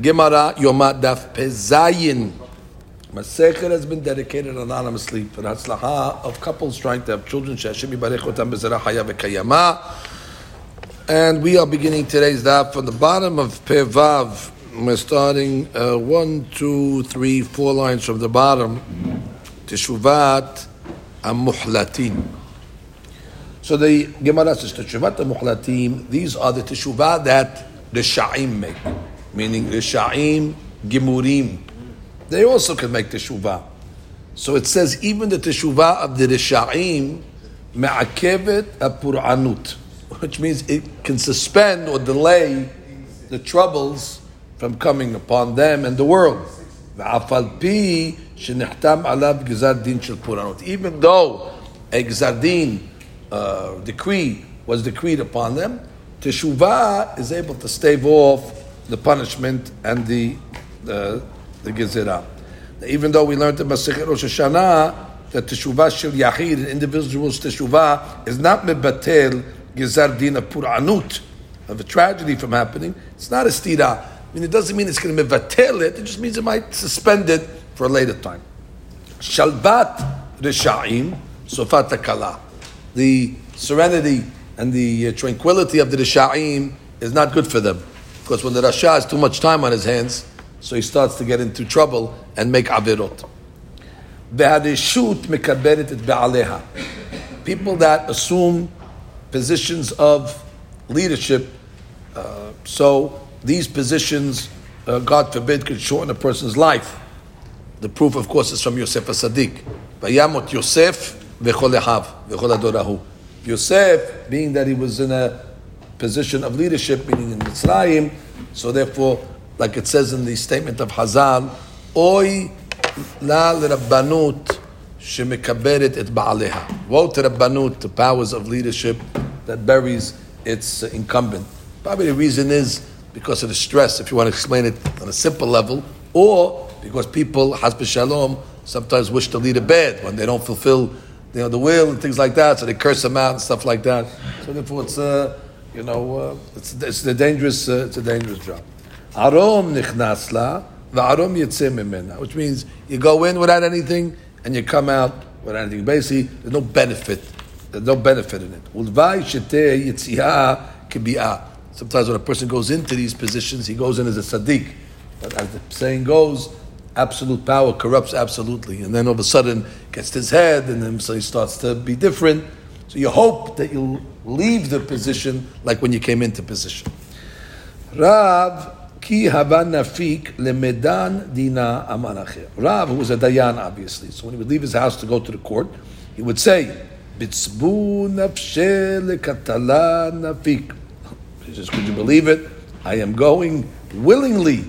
Gemara Yomat Daf Pezayin. Masechet has been dedicated anonymously for the Hatzlacha of couples trying to have children. Shashim Yibarech Otam Bezerah. And we are beginning today's daf from the bottom of Pevav. We're starting uh, one, two, three, four lines from the bottom. Teshuvat Amuhlatin. So the Gemara says Teshuvat Amuhlatim. These are the Teshuvah that the Sha'im make, meaning the Sha'im Gimurim. They also can make Teshuvah. So it says even the Teshuvah of the Risha'im Me'akevet Apur'anut which means it can suspend or delay the troubles from coming upon them and the world. Even though a gzardin uh, decree was decreed upon them, teshuvah is able to stave off the punishment and the the, the gezerah. Even though we learned in Masechet Rosh Hashanah that teshuvah shel yachid, an individual's teshuvah, is not mebatel Gezar Din of Puranut, of a tragedy from happening, it's not a stira. I mean, it doesn't mean it's going to mevatel it, it just means it might suspend it for a later time. Shalbat Risha'im, Sofat Kala. The serenity and the uh, tranquility of the Risha'im is not good for them. Because when the Rasha has too much time on his hands, so he starts to get into trouble and make avirot. People that assume positions of leadership. Uh, so these positions, uh, God forbid, could shorten a person's life. The proof, of course, is from Yosef Sadiq. Vayamot Yosef v'cholehav v'choladorahu. Yosef, being that he was in a position of leadership, meaning in Mitzrayim, so therefore, like it says in the statement of Hazal, Oy la l'rabbanut shemekaberet et ba'aleha. Woe to Rabbanut, the powers of leadership that buries its incumbent. Probably the reason is because of the stress, if you want to explain it on a simple level, or because people, hasbe shalom, sometimes wish to lead a bad when they don't fulfill you know, the will and things like that, so they curse them out and stuff like that. So therefore, it's uh, you know, uh, it's, it's a dangerous, uh, it's a dangerous job. Arom nichnasla, va'arom yitzeh mimena, which means you go in without anything and you come out without anything. Basically, there's no benefit there's no benefit in it. Sometimes when a person goes into these positions, he goes in as a tzaddik. But as the saying goes, absolute power corrupts absolutely. And then all of a sudden gets his head, and then so he starts to be different. So you hope that you'll leave the position like when you came into position. Rav ki haba nafik lemedan dina amanacher. Rav, who was a dayan, obviously. So when he would leave his house to go to the court, he would say, Bitzbu nafshe lekatala nafik. He says, could you believe it? I am going willingly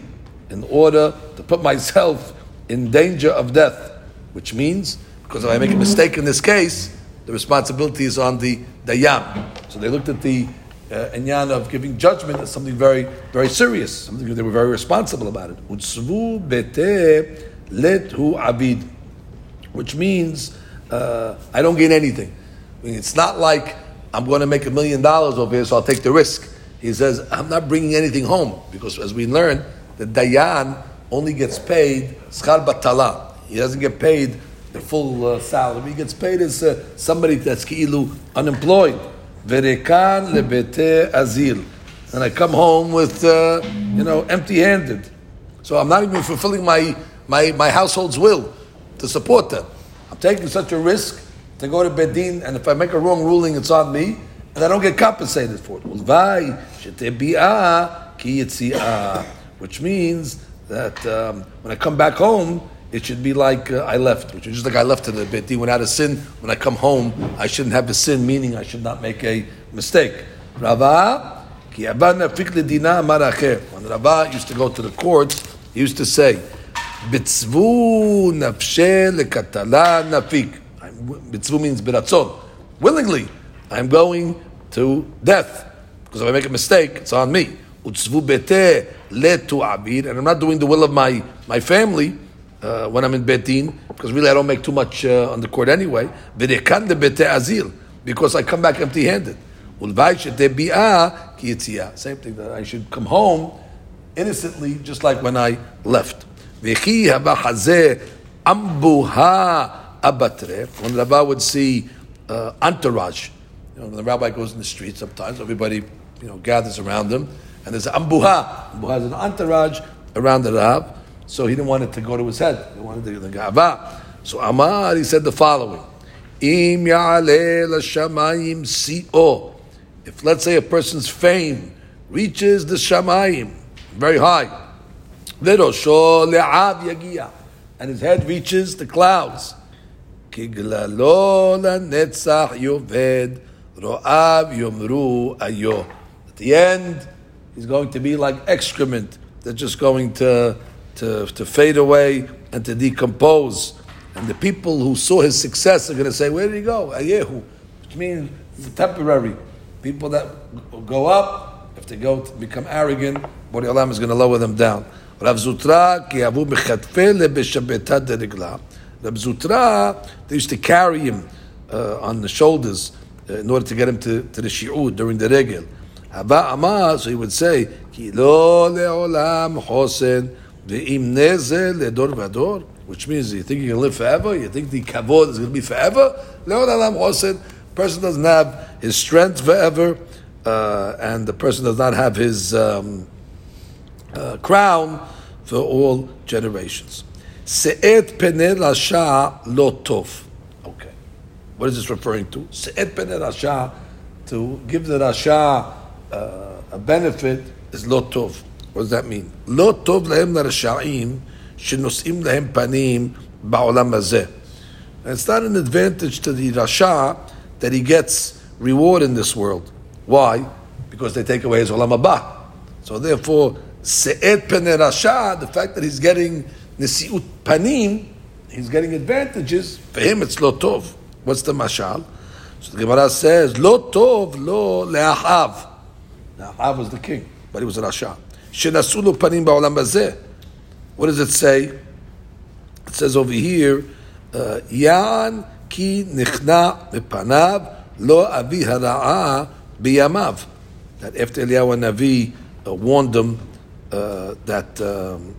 in order to put myself in danger of death. Which means, because if I make a mistake in this case, the responsibility is on the dayam. So they looked at the uh, inyan of giving judgment as something very, very serious, something they were very responsible about it. Utzvu bete letu abid, which means uh, I don't gain anything. I mean, it's not like I'm going to make a million dollars over here, so I'll take the risk. He says, I'm not bringing anything home because, as we learned, the dayan only gets paid schar batala. He doesn't get paid the full uh, salary. He gets paid as uh, somebody that's ki'ilu unemployed. Verekan lebete azil. And I come home with, uh, you know, empty-handed. So I'm not even fulfilling my, my, my household's will to support them. I'm taking such a risk to go to Bedin, and if I make a wrong ruling, it's on me, and I don't get compensated for it. Which means that um, when I come back home, it should be like uh, I left, which is just like I left to the Bedin without a sin. When I come home, I shouldn't have a sin, meaning I should not make a mistake. Rava, when Rava used to go to the courts, he used to say, Bitzvu nafshe lekatala nafik. Bitzvu means biratzon. Willingly, I'm going to death. Because if I make a mistake, it's on me. Utzvu bete letu abid. And I'm not doing the will of my, my family uh, when I'm in betin, because really I don't make too much uh, on the court anyway. Azil. Because I come back empty handed. Same thing that I should come home innocently, just like when I left. When the rabbi would see uh, entourage, you know, when the rabbi goes in the street, sometimes everybody, you know, gathers around him, and there's ambuha. Ambuha is an entourage around the rab, so he didn't want it to go to his head. He wanted to the gava. So Amar, he said the following. If let's say a person's fame reaches the shamayim, very high, and his head reaches the clouds. Yoved yomru. At the end, he's going to be like excrement. They're just going to, to, to fade away and to decompose. And the people who saw his success are going to say, Where did he go? Ayehu. Which means temporary. People that go up, if they go become arrogant, Bori Olam is going to lower them down. Rav Zutra, Zutra, they used to carry him uh, on the shoulders uh, in order to get him to, to the shi'ud during the regel. Haba Amar, so he would say, Ki lo le'olam chosen Which means, you think you can live forever? You think the kavod is going to be forever? Person doesn't have his strength forever, uh, and the person does not have his um, uh, crown for all generations. Se'et penel rasha lo tov. Okay. What is this referring to? Se'et penel rasha, to give the rasha uh, a benefit is lo tov. What does that mean? Tov lahem l'rasha'im shenosim lahem panim ba'olam hazeh. And it's not an advantage to the rasha that he gets reward in this world. Why? Because they take away his olam haba. So therefore, se'et penei rasha, the fact that he's getting nesiut panim, he's getting advantages. For him, it's lo tov. What's the mashal? So the Gemara says, lo tov lo le'ahav. Now, Ahav was the king, but he was a rasha. Panim ba'olam hazeh. What does it say? It says over here, uh, Yan ki nichna mepanav lo avi hara'a biyamav. That after Eliyahu Navi uh, warned them uh, that um,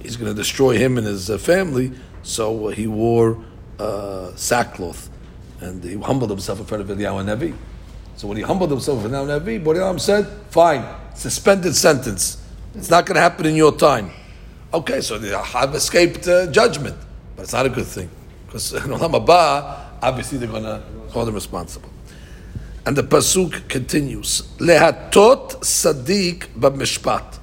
he's going to destroy him and his uh, family, so he wore uh, sackcloth and he humbled himself in front of Eliyahu Navi. So when he humbled himself in front of Navi, Boreolam said, "Fine, suspended sentence. It's not going to happen in your time." Okay, so they have escaped uh, judgment, but it's not a good thing because in Olam Haba, obviously they're going to hold him responsible. And the pasuk continues: Lehatot sadiq b'mishpat.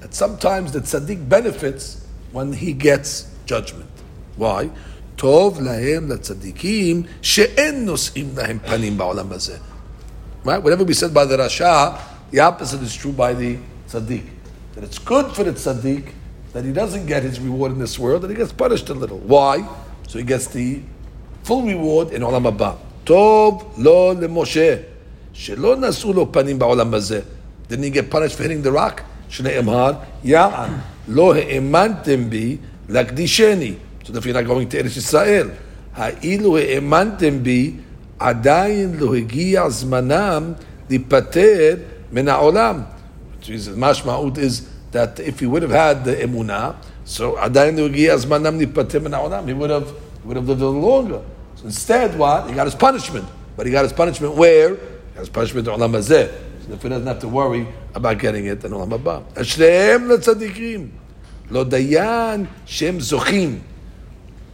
That sometimes the tzaddik benefits when he gets judgment. Why? Tov lahem letzaddikim she'en nosim lahem panim ba'olam hazeh. Right? Whatever we said by the Rasha, the opposite is true by the tzaddik. That it's good for the tzaddik that he doesn't get his reward in this world, that he gets punished a little. Why? So he gets the full reward in Olam Haba. Tov lo leMoshe, shelo nasu lo panim ba'olam hazeh. Didn't he get punished for hitting the rock? Shneimar, ya'an, lo he'emantem bi lakdisheni. So if you're not going to Eretz Yisrael, ha'ilo he'emantem bi עדיין לא הגיע זמנם להיפטר Menaholam, which is Mashma'ut is that if he would have had the emunah, so adayin azmanam nipatim min ha'olam, he would have he would have lived a little longer. So instead, what he got his punishment, but he got his punishment where he got punishment olam hazeh. So the doesn't have to worry about getting it then olam haba. Ashreim letzadikim, lo dayan shem zochim.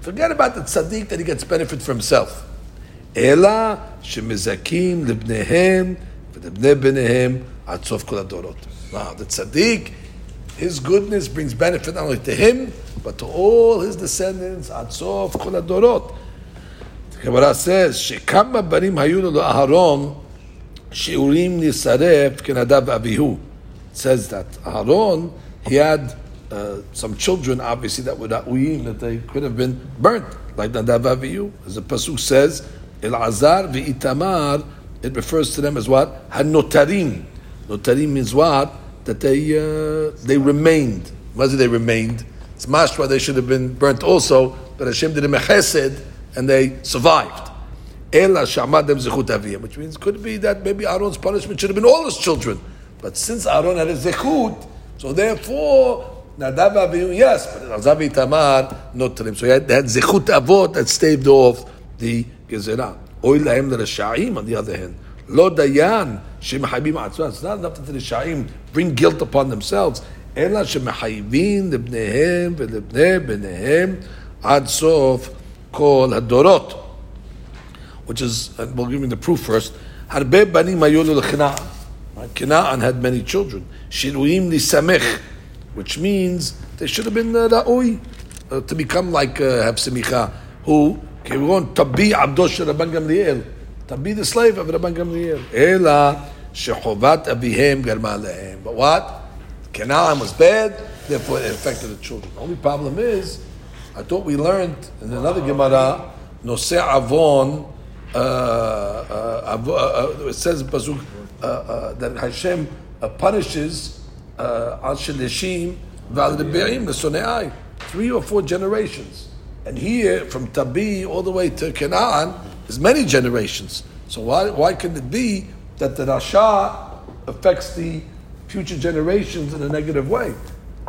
Forget about the tzaddik that he gets benefit for himself. Ela shemizakim libnehem ולבני בניהם עד סוף כל הדורות. Wow, the tzaddik, his goodness brings benefit not only to him, but to all his descendants עד סוף כל הדורות. The Gemara says, שכמה בנים היו לו לאהרון, שיעורים להישרף כנדב ואביהו. It says that Aaron, he had uh, some children, obviously, that were not uyim, that they could have been burnt, like Nadav Avihu. As the Pasuk says, Elazar v'itamar, it refers to them as what? Hanotarim. Notarim means what? That they uh, they remained. What they remained? It's mashwa they should have been burnt also, but Hashem did a mechesed and they survived. Ela shamadem zechut aviyah, which means could be that maybe Aaron's punishment should have been all his children. But since Aaron had a zechut, So therefore, Nadav Avihu, yes, but Azavi Tamar, not to him. So he had, had Zechut Avot that staved off the Gezerah. Oy lahem l'resha'im, on the other hand. Lo dayan shemahayim atzma. It's not enough that the resha'im bring guilt upon themselves. Ela shemahayim lebnehem the benehem bnehem sof kol hadorot. Which is, And we'll give you the proof first. Harbe bani ayolu l'china'an. Kenaan had many children. Shiruim lisamech, which means they should have been uh, ra'oi, uh, to become like uh, Habsimicha, who כגון תבי עבדו של רבן גמליאל, תבי the slave of רבן גמליאל, אלא שחובת אביהם גרמה להם. But what? Canaan was bad, therefore it affected the children. The only problem is, I thought we learned in another Gemara, Nose Avon, uh, uh, uh, uh, it says Pasuk, uh, uh, that Hashem uh, punishes al Shilishim Val Rebeim, the Soneai, three or four generations. And here, from Tabi all the way to Canaan, is many generations. So why, why can it be that the Rasha affects the future generations in a negative way?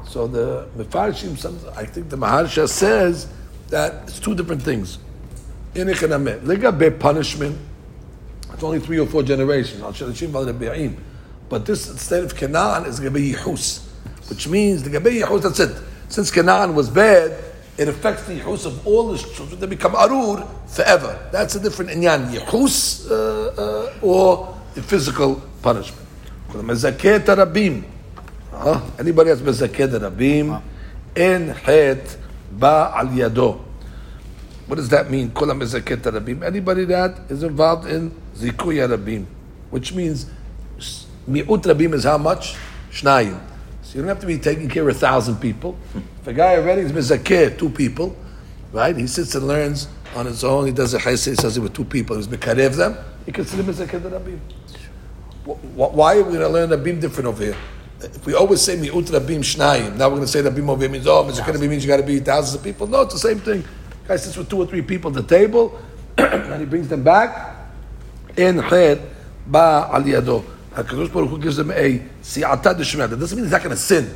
So the Mefarshim, I think the Maharsha says that it's two different things. Legabe punishment, it's only three or four generations. But this state of Canaan is Gabe Yehus, which means the Gabe Yehus, that's it. Since Canaan was bad, it affects the Yehus of all his children. They become Arur forever. That's a different inyan. Yehus uh, uh, or the physical punishment. Mezaket Rabim. Anybody has Mezaket Rabim? En het ba al yado. What does that mean? Kol mezaket rabim. Anybody that is involved in zikuy rabim, which means mi'ut rabim is how much? Shnayim. So you don't have to be taking care of a thousand people. If a guy already is mezakeh, two people, right? He sits and learns on his own. He does a chesed, he says it with two people. He's mekarev them. He considers mezakeh rabim. Why are we going to learn the rabim different over here? If we always say mi'ut rabim shnayim, now we're going to say that rabim over here means oh, mezakeh rabim means you got to be thousands of people. No, it's the same thing. Guy sits with two or three people at the table, and he brings them back. In ched ba al yado. Hakadosh Baruch Hu gives him a si'ata d'shemah. That doesn't mean he's not going to sin.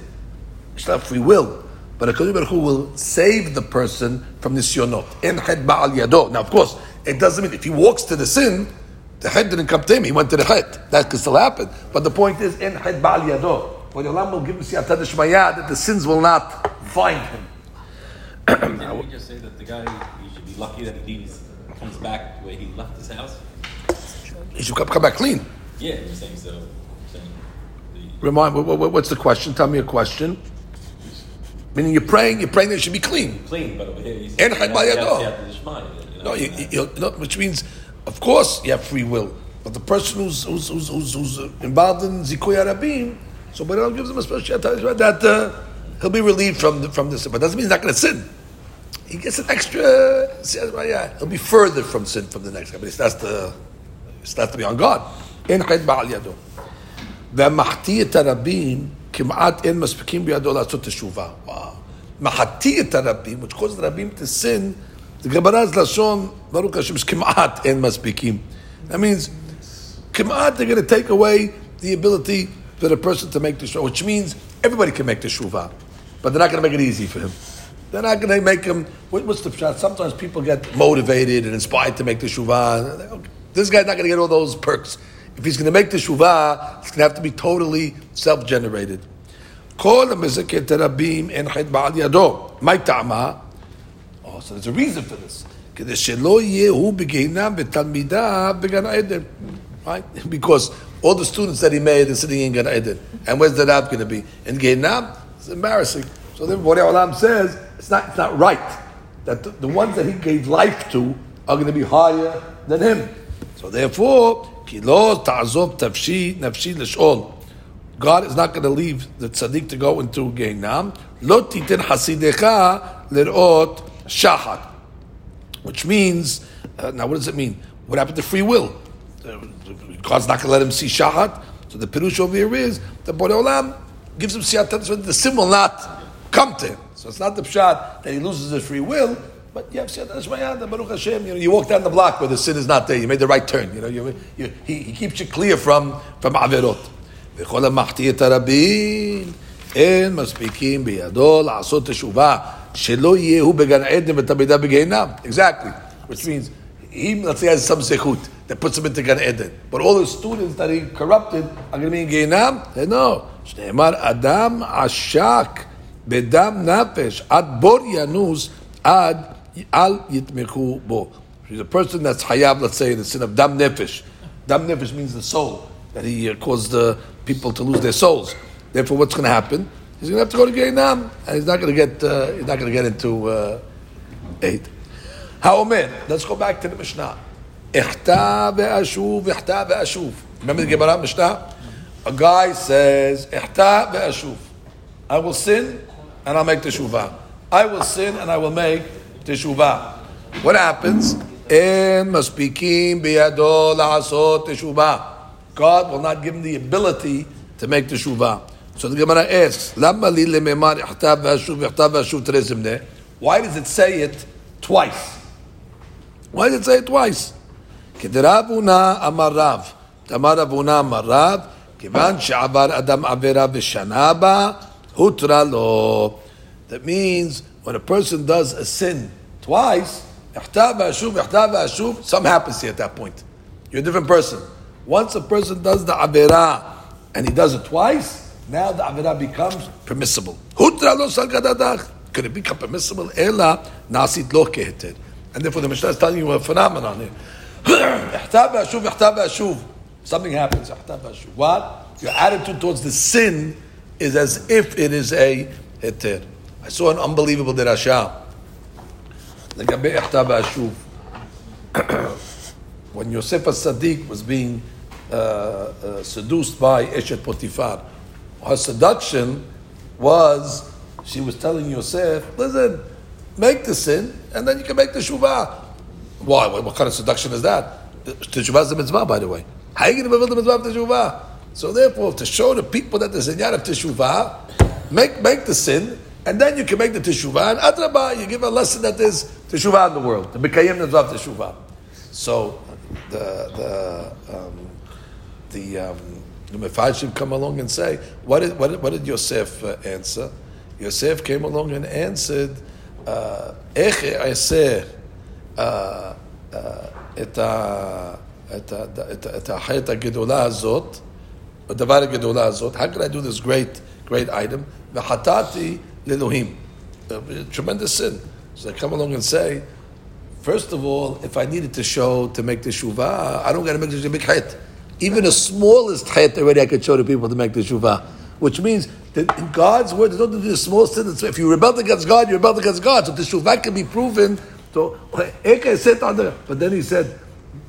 Still have free will. But Hakadosh Baruch Hu will save the person from the sionot. In ched ba al yado. Now, of course, it doesn't mean if he walks to the sin, the head didn't come to him. He went to the head. That could still happen. But the point is, in ched ba al yado. When the Olam will give him si'ata d'shemah, that the sins will not find him. Didn't we just say that the guy, he should be lucky that he leaves, comes back the way he left his house? He should come back clean. Yeah, you're saying so. Saying the, Remind, what, what, what's the question? Tell me a question. Meaning you're praying, you're praying that it should be clean. clean, but over here he's En. You No, you, you, no, which means, of course, you have free will. But the person who's, who's, who's, who's, who's involved in Zikuy Arabim, so but gives him a special that uh, he'll be relieved from the, from this. But doesn't mean he's not going to sin. He gets an extra. Yeah, he'll be further from sin from the next guy, but he starts to starts to be on God. אין חטא בעל ידו. והמחטיא את הרבים, כמעט אין מספיקים בידו לעשות תשובה. וואו. מחטיא את הרבים, which causes רבים to sin, the Gemara is לשון, ברוך השם, כמעט אין מספיקים. That means, כמעט they're going to take away the ability for the person to make the shuvah, which means everybody can make the shuvah, but they're not going to make it easy for him. They're not going to make him. What, what's the shot? Sometimes people get motivated and inspired to make the shuvah. Okay, this guy's not going to get all those perks. If he's going to make the shuvah, it's going to have to be totally self-generated. כל המזכה הרבים אין חטא בעל ידו. מה טעמה? Oh, so there's a reason for this. כדי שלא יהיה הוא בגיהינם ותלמידיו בגן העדן. Right? Because all the students that he made are sitting in Gan Eden. And where's the Rab going to be? In Gehinam? It's embarrassing. So then Borei Olam says, it's not, it's not right that the, the ones that he gave life to are going to be higher than him. So therefore, God is not going to leave the tzaddik to go into Gainam. Lo. Which means, uh, now what does it mean? What happened to free will? Uh, God's not going to let him see shahad. So the pirush over here is the Borei Olam gives him siyat the sim will not come to him. So it's not the pshat that he loses his free will. but you have siyat shmayad, Baruch Hashem. You know, you walk down the block where the sin is not there. You made the right turn. You know, you, you, he, he keeps you clear from from averot. וכל המחטיא את הרבים, אין מספיקים בידו לעשות תשובה, שלא יהיה הוא בגן עדן ותלמידה בגיהנם. Exactly. Which means, he, let's say, has some zechut that puts him into Gan Eden. But all the students that he corrupted are going to be in Gehinam? Say, no. שנאמר, אדם עשק בדם נפש, עד בור ינוס, עד al yitmechu bo. She's a person that's hayab, let's say, the sin of dam nefesh. Dam nefesh means the soul, that he uh, caused the people to lose their souls. Therefore, what's going to happen? He's going to have to go to Gainam, and he's not going to get, uh, he's not going to get into uh, eight. amen let's go back to the Mishnah. Echta ve'ashuv, echta ve'ashuv. Remember the Gemara Mishnah? A guy says, "Echta ve'ashuv. I will sin, and I'll make the shuvah. I will sin, and I will make teshuvah. What happens? En maspikim biyado la'asot teshuvah. God will not give him the ability to make teshuvah. So the Gemara asks, Lama li lememar ihta ve'ashuv, ihta ve'ashuv terezimne. Why does it say it twice? Why did it say it twice? כדרבונה אמר רב, אמר רבונה אמר רב, כיוון שעבר אדם עבירה ושנה בה, הותרה לו. That means when a person does a sin twice, something happens to you at that point. You're a different person. Once a person does the avera and he does it twice, now the avera becomes permissible. Could it become permissible? Ela. And therefore the Mishnah is telling you a phenomenon here. Something happens. What? Your attitude towards the sin is as if it is a heter. I saw an unbelievable derasha. when Yosef Sadiq was being uh, uh, seduced by Eshet Potifar, her seduction was she was telling Yosef, listen, make the sin and then you can make the shuvah. Why? What, kind of seduction is that? The, the is the mitzvah, by the way. How are you going to fulfill the mitzvah of the shuvah? So therefore, to show the people that the a of teshuvah, make make the sin and then you can make the teshuvah, and adrabah, you give a lesson that there's teshuvah in the world, the mekayim mitzvah of teshuvah. So, the, the, um, the, um, the Mefarshim come along and say, what did, what did, what did Yosef uh, answer? Yosef came along and answered, איך אעשה את החטא הגדולה הזאת, הדבר הגדולה הזאת, how can I do this great, great item? וחטאתי Ninuhim. Tremendous sin. So they come along and say, first of all, if I needed to show to make the shuvah, I don't got to make the big hit. Even the smallest hit already I could show to people to make the shuvah. Which means that in God's word, there's nothing to do the small sin. If you rebel against God, you rebel against God. So the shuvah can be proven. So on the, but then he said,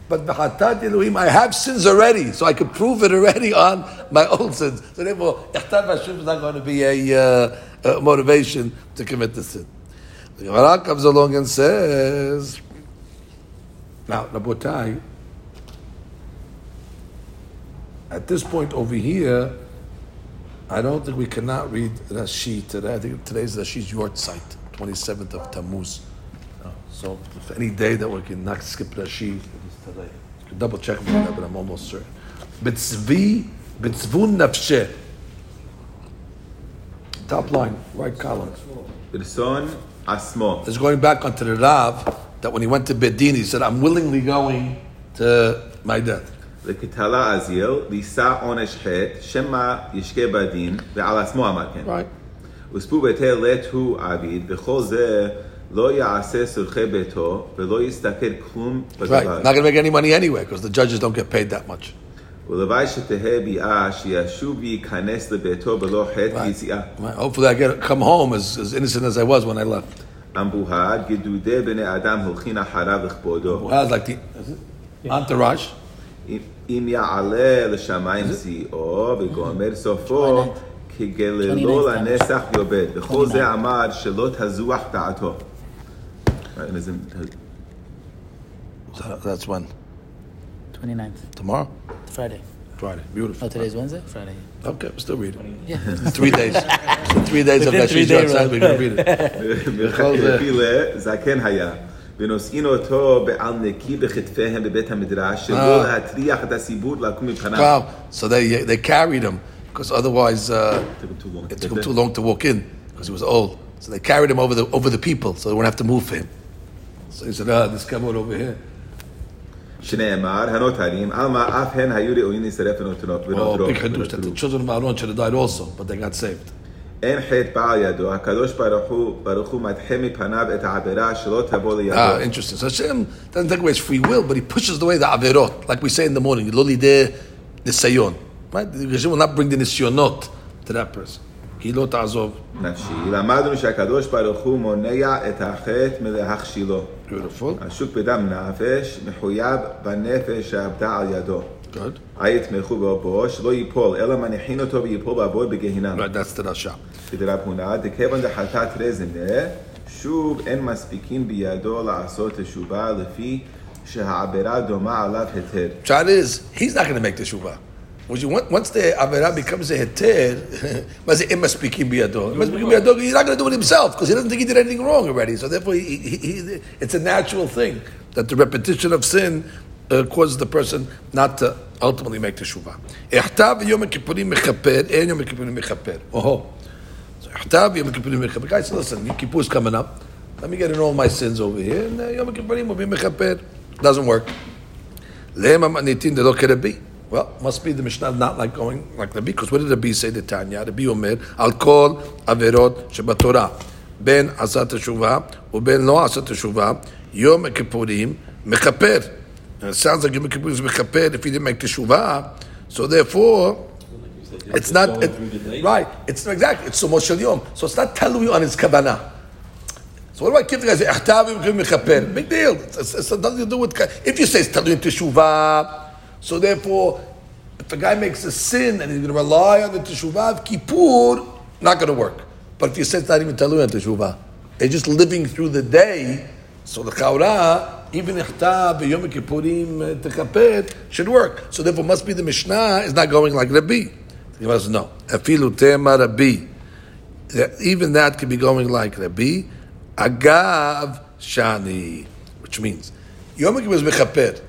but b'chatat Elohim, I have sins already, so I could prove it already on my own sins. So therefore, Echtat Hashem is not going to be a. Uh, a motivation to commit the sin. The Gemara comes along and says, now, Rabotai, at this point over here, I don't think we cannot read Rashi today. I think today's Rashi's Yortzeit, 27th of Tammuz. Oh, so if any day that we can not skip Rashi, it is today. Double check on that, but I'm almost certain. Bitzvi, bitzvun nafshe. Top line, right column. Birson asmo. It's going back onto the Rav that when he went to Bedin, he said, I'm willingly going to my death. לכתלה אזיל, לישא עונש חטא, שמא ישקה בדין, ועל עצמו אמר כן. Right. וספו ביתי לט הוא עביד, בכל זה לא יעשה סורכי ביתו, ולא יסתכל כלום Right. בדבר. Not going to make any money anyway because the judges don't get paid that much. ולוואי שתהא ביאה, שישוב וייכנס לביתו בלא חטא ויציאה. Right. Hopefully, I get come home as, as innocent as I was when I left. אמבוהד, גדודי בני אדם הולכין אחריו לכבודו. I was like the entourage. אם- אם יעלה לשמיים שיאו, וגומר סופו, כגללו לנסח יאבד. בכל זה עמד שלא תזוח דעתו. Right, and isn't- So that's when 29th, tomorrow, Friday. Friday. Beautiful. Oh, today's Wednesday? Friday. Okay, we're still reading. Yeah. Three days. So three days of Within that three she's days, outside. We're gonna right. read it. בכל זה. מלכתחילה זקן היה. ונושאין אותו בעל נקי בכתפיהם בבית המדרש, שלא אה. להטריח את הציבור לקום מפניו. Wow. So they they carried him because otherwise uh, Took him too long. it took him too long to walk in because he was old. So they carried him over the over the people, so they wouldn't have to move for him. So he said, "Ah, this cupboard over here." שנאמר, הנותרים, עלמא אף הן היו ראויים להצטרף לנותרות. Oh, ונותרות, big hadush that the ונותרו. children of Aaron should have died also, but they got saved. אין חטא בעל ידו, הקדוש ברוך הוא, ברוך הוא מדחה מפניו את העבירה שלא תבוא לידו. Ah, interesting. So Hashem doesn't take away his free will, but he pushes away the averot, like we say in the morning, loli de nisayon. Right? Hashem will not bring the nisyonot to that person. Ki lo ta'azov. נפשי. למדנו שהקדוש ברוך הוא מונע את החטא מלהכשילו. Beautiful. השוק בדם נפש, מחויב בנפש שעבדה על ידו. Good. אי יתמכו בו, שלא ייפול, אלא מניחין אותו ויפול בעבוד בגיהינם. Right, that's the Rasha. כדרב הונא, דכיוון דחטאת רזמנה, שוב אין מספיקין בידו לעשות תשובה לפי שהעבירה דומה עליו היתר. Shad is, he's not going to make the shuvah. Which Once the averah becomes a heter, it? Imma speaking biyado. Imma he's not going to do it himself because he doesn't think he did anything wrong already. So therefore, he, he, he, it's a natural thing that the repetition of sin uh, causes the person not to ultimately make the shuvah. Ihtav yom kippurim mechaper, en yom kippurim mechaper. Oh, so ihtav yom kippurim mechaper. Guys, listen, Yom Kippur is coming up. Let me get in all my sins over here, and uh, yom kippurim will be mechaper. Doesn't work. Lema manitin de lo kerebi. Well, must be the Mishnah not like going like Rabbi, because what did Rabbi say to Tanya? Rabbi Omer, al kol averot shebatorah, ben asat teshuvah, ben lo asat teshuvah, yom kippurim mechaper. And it sounds like Yom Kippur is mechaper if he didn't make teshuvah. So therefore, it's not it- the right. It's not exactly it's sumo shel yom. So it's not telling on his kavanah. So what do I give the guys? Big deal. It's, it's, it's nothing to do with. If you say it's talui teshuvah, so therefore, if a guy makes a sin and he's going to rely on the teshuvah of Kippur, not going to work. But if you say it's not even talui on teshuvah, they're just living through the day. So the chaura, even ihtav yom kippurim uh, techaper should work. So therefore, must be the Mishnah is not going like Rabbi. The Gemara says no. Afilu tema Rabbi even that could be going like Rabbi, Agav Shani, which means Yom Kippur is mechaper.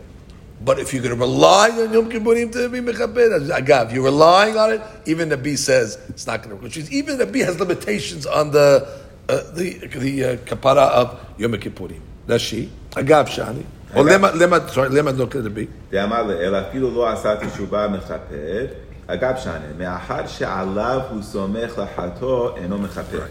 But if you're going to rely on Yom Kippurim to be mechaper, that's Agav, you're relying on it. Even Rabbi says it's not going to work. Which is even Rabbi has limitations on the uh, the the uh, kapara of Yom Kippurim. That's she Agav Shani. Or lema lema sorry lema look at Rabbi. דאמר לאל, אפילו לא עשה תשובה מכפר, אגב שנה, מאחר שעליו הוא סומך לחטוא, אינו מכפר.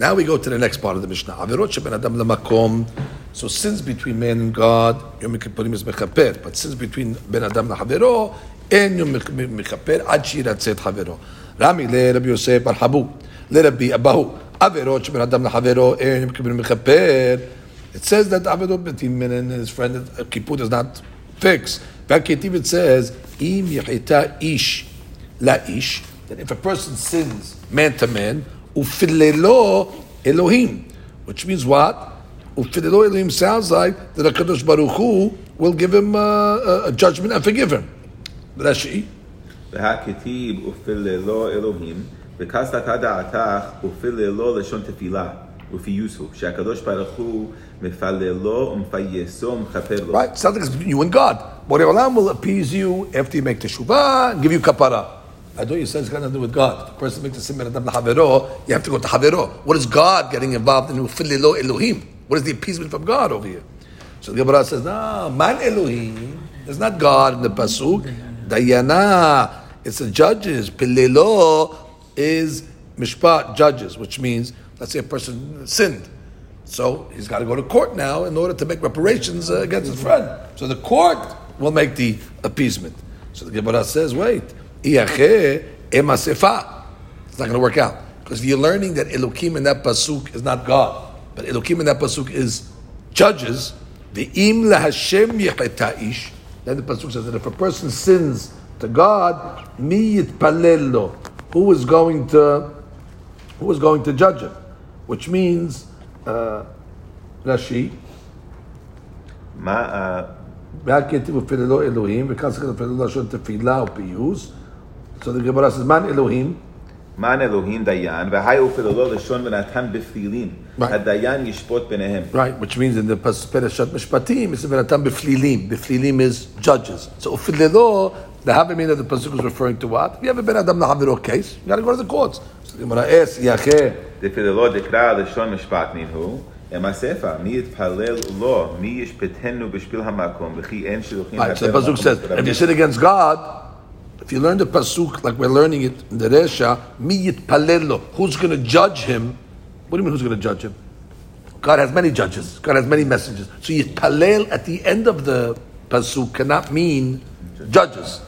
Now we go to the next part of the Mishnah. Adam. So sins between man and God, Yom Kippurim is mechaper. But sins between ben adam lahavero, en Yom mechaper ad shiratzet havero. Rami le Rabbi Yosef bar Habu le Rabbi Abahu. Averot sheben adam lahavero, en Yom Kippurim mechaper. It says that averot between man and his friend uh, Kippur does not fix. Back it says yechita ish la ish. That if a person sins man to man, ufilelo Elohim, which means what? Ufilelo Elohim sounds like that Hakadosh Baruch Hu will give him uh, a, a judgment and forgive him. Rashi. והכתיב ופיללו אלוהים, וכסתת דעתך ופיללו לשון תפילה, ופיוס הוא, שהקדוש ברוך הוא מפללו ומפייסו ומכפר לו. Right? Sounds like it's between you and God. But Olam will appease you after you make teshuvah and give you kapara. I know you said it's got nothing to do with God. If the person makes a sin adam lahavero, you have to go to havero. What is God getting involved in ufilelo Elohim? What is the appeasement from God over here? So the Gemara says, no, man Elohim. There's not God in the pasuk. Dayana. It's the judges. Pilelo is mishpat, judges, which means, let's say a person sinned. So he's got to go to court now in order to make reparations uh, against his friend. So the court will make the appeasement. So the Gemara says, wait, emasefa. It's not going to work out. Because if you're learning that Elohim in that pasuk is not God, but Elohim in that pasuk is judges, the im lahashem ish. Then the pasuk says that if a person sins to God, mi yitpalello. Who is going to who is going to judge him? Which means uh, Rashi, מה, אה, רק יתיב ופיללו אלוהים, וכאן צריך לפיללו לשון תפילה או פיוס. So the Gemara says, man אלוהים, מן אלוהים דיין, והי ופיללו לשון ונתן בפלילים. Right. הדיין ישפוט ביניהם. right, which means in the Parashat Mishpatim, it's ונתן בפלילים. בפלילים is judges. So ופיללו The Havamina the pasuk is referring to what? If you have a Ben Adam Lahaviro case, you got to go to the courts. So the Gemara asks, Yacheh, דפיללו דקרא לשון משפט מנהו, הם הספר, מי יתפלל לו, מי ישפטנו בשביל המקום, וכי אין שילוחים Right, so the הטבע pasuk במקום says, ברבים. if you sin against God, if you learn the pasuk like we're learning it in the Resha, mi yitpalelo, who's going to judge him? What do you mean who's going to judge him? God has many judges. God has many messengers. So yitpalel at the end of the pasuk cannot mean judges.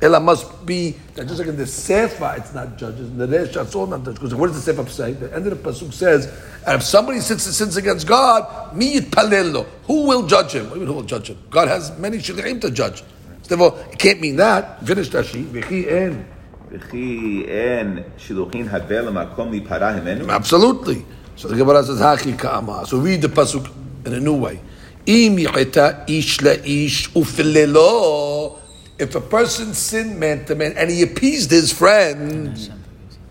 Ella must be just like in the Sefer, it's not judges. In the Resha, it's all not judges. Because what does the Sefer say? The end of the pasuk says, and if somebody sins, sins against God, mi yitpalelo, who will judge him? What do you mean who will judge him? God has many shlichim to judge. Therefore, it can't mean that. Finish Tashi. V'chi en. V'chi en shiluchin havel makom li parahimenu. Absolutely. So the Gemara says, Haki ka'ama. So read the Pasuk in a new way. Im yicheta ish la'ish ufilelo. If a person sinned man to man and he appeased his friend,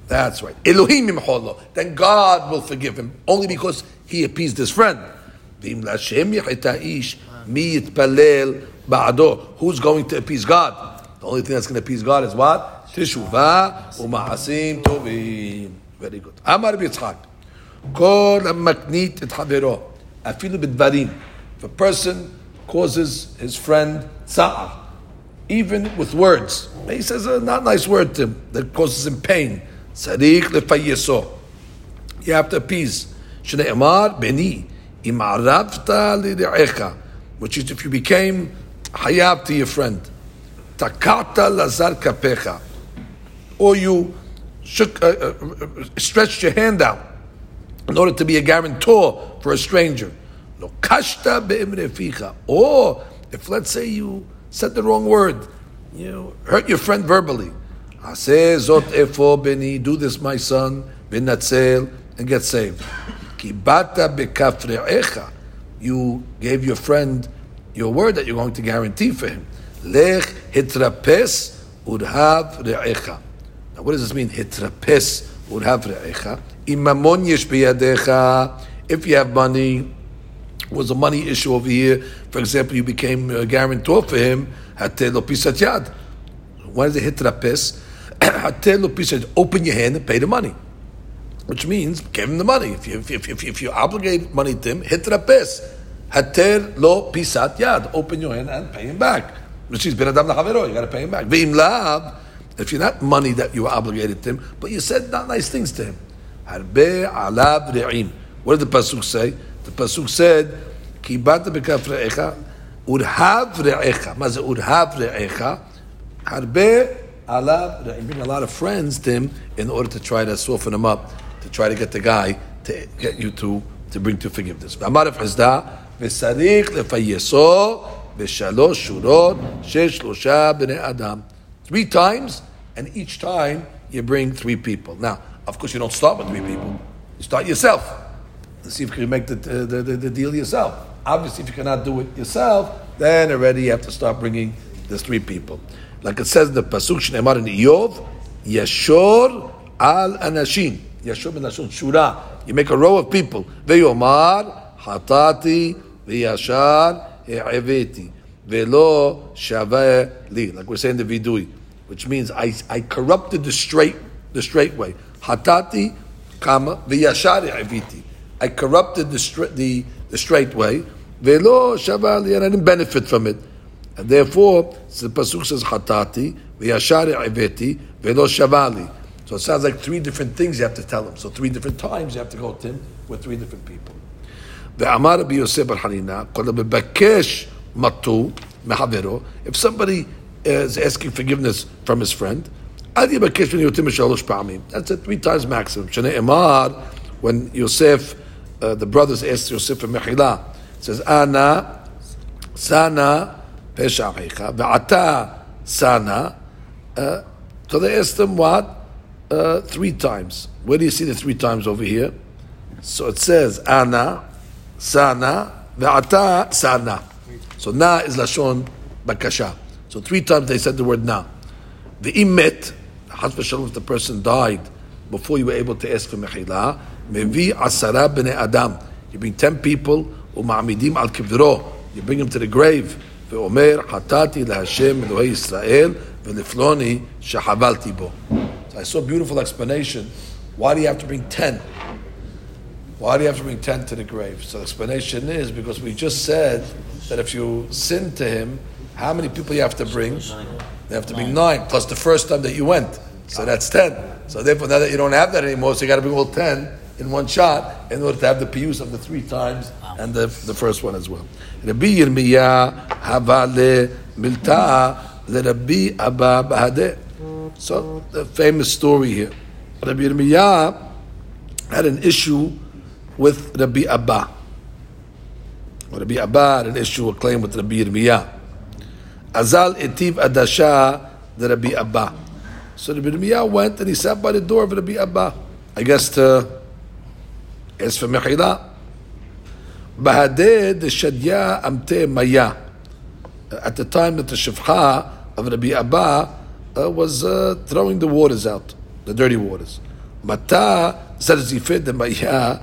that's right. Elohim imcholo. Then God will forgive him only because he appeased his friend. V'im la'shem yicheta ish Mi yitpalel ba'ado. Who's going to appease God? The only thing that's going to appease God is what? Teshuvah u'ma'asim tovim. Very good. Amar b'yitzchak. Kol et havero. Afilu b'dvarim. If a person causes his friend tsa'ar, even with words, he says a not nice word to him that causes him pain. Sadiq lefayeso. You have to appease. Shneimar beni. Im arabta li which is if you became hayab to your friend, takata lazar kapecha, or you shook, uh, uh, uh stretched your hand out in order to be a guarantor for a stranger, lo kashta be'imreficha, or if let's say you said the wrong word, you hurt your friend verbally, aseh zot efo beni, do this my son, benatzel, and get saved. Kibata bekafre'echa, you gave your friend your word that you're going to guarantee for him. Lech hitrapes urhav re'echa. Now, what does this mean? Hitrapes urhav re'echa. Imamon yesh. If you have money, was a money issue over here. For example, you became a guarantor for him. Hatel lo pisat yad. Why it hitrapes? Hatel lo pisat. Open your hand and pay the money. Which means give him the money. If you if, if, if, you obligate money to him, hitrapes. Hater lo pisat yad. Open your hand and pay him back. Which is ben adam lachavero. You got to pay him back. V'im lav. If you're not money that you obligated to him, but you said not nice things to him. Harbe alav re'im. What did the pasuk say? The pasuk said, "Kibata bekaf re'echa, urhav re'echa." Ma ze urhav re'echa? Harbe alav re'im. Bring a lot of friends to him in order to try to soften him up, to try to get the guy to get you to to bring to forgiveness. ואמר רב חסדא, וצריך לפייסו בשלוש שורות של שלושה בני אדם. Three times, and each time you bring three people. Now, of course, you don't start with three people. You start yourself. Let's see if you can make the, the, the, the deal yourself. Obviously, if you cannot do it yourself, then already you have to start bringing the three people. Like it says in the Pasuk Shneimar in Iyov, Yashor al Anashim. Yashor ben Nashon, Shura. You make a row of people. Ve'yomar, Hatati, Ve'yashar, He'eveti. Ve'lo Shaveh li. Like we're saying the Vidui. Which means I, I corrupted the straight, the straight way. Hatati, kama, Ve'yashar, He'eveti. I corrupted the, stra- the, the straight way. Ve'lo Shaveh li. And I didn't benefit from it. And therefore, the pasuk says hatati, v'yashar eveti, ve'lo shavali. So it sounds like three different things you have to tell him. So three different times you have to go to him with three different people. ואמר רבי יוסף בר חנינא, כל המבקש מטו מחברו, if somebody is asking forgiveness from his friend, אל יבקש ממנו יותר משלוש פעמים. That's it, three times maximum. שנאמר, when Yosef, uh, the brothers asked Yosef for מחילה, it says, אנא, sana פשע אחיך, ועתה sana. Uh, so they asked him what? Uh, three times. Where do you see the three times over here? So it says, ana, sana, ve'ata, sana. So na is lashon bakasha. So three times they said the word na. Ve'imet, has v'shalom, if the person died before you were able to ask for mechila, mevi asara b'nei adam. You bring ten people, u'ma'amidim al kivro. You bring them to the grave. ואומר, חטאתי להשם אלוהי ישראל, ולפלוני שחבלתי בו. So I saw a beautiful explanation. Why do you have to bring ten? Why do you have to bring ten to the grave? So the explanation is because we just said that if you sin to him, how many people you have to bring? They have to bring nine plus the first time that you went. So that's ten. So therefore, now that you don't have that anymore, so you got to bring all ten in one shot in order to have the pius of the three times and the, the first one as well. Rabbi Yirmiyah havale Rabbi Abba Bahadeh. So the famous story here. Rabbi Yirmiyah had an issue with Rabbi Abba. Rabbi Abba had an issue, a claim with Rabbi Yirmiyah. Azal etiv adasha the Rabbi Abba. So Rabbi Yirmiyah went and he sat by the door of Rabbi Abba. I guess to ask for mechila. Bahadeh the shadya amte maya. At the time that the shifcha of Rabbi Abba uh, was uh, throwing the waters out, the dirty waters. Mata zarzifed the maya.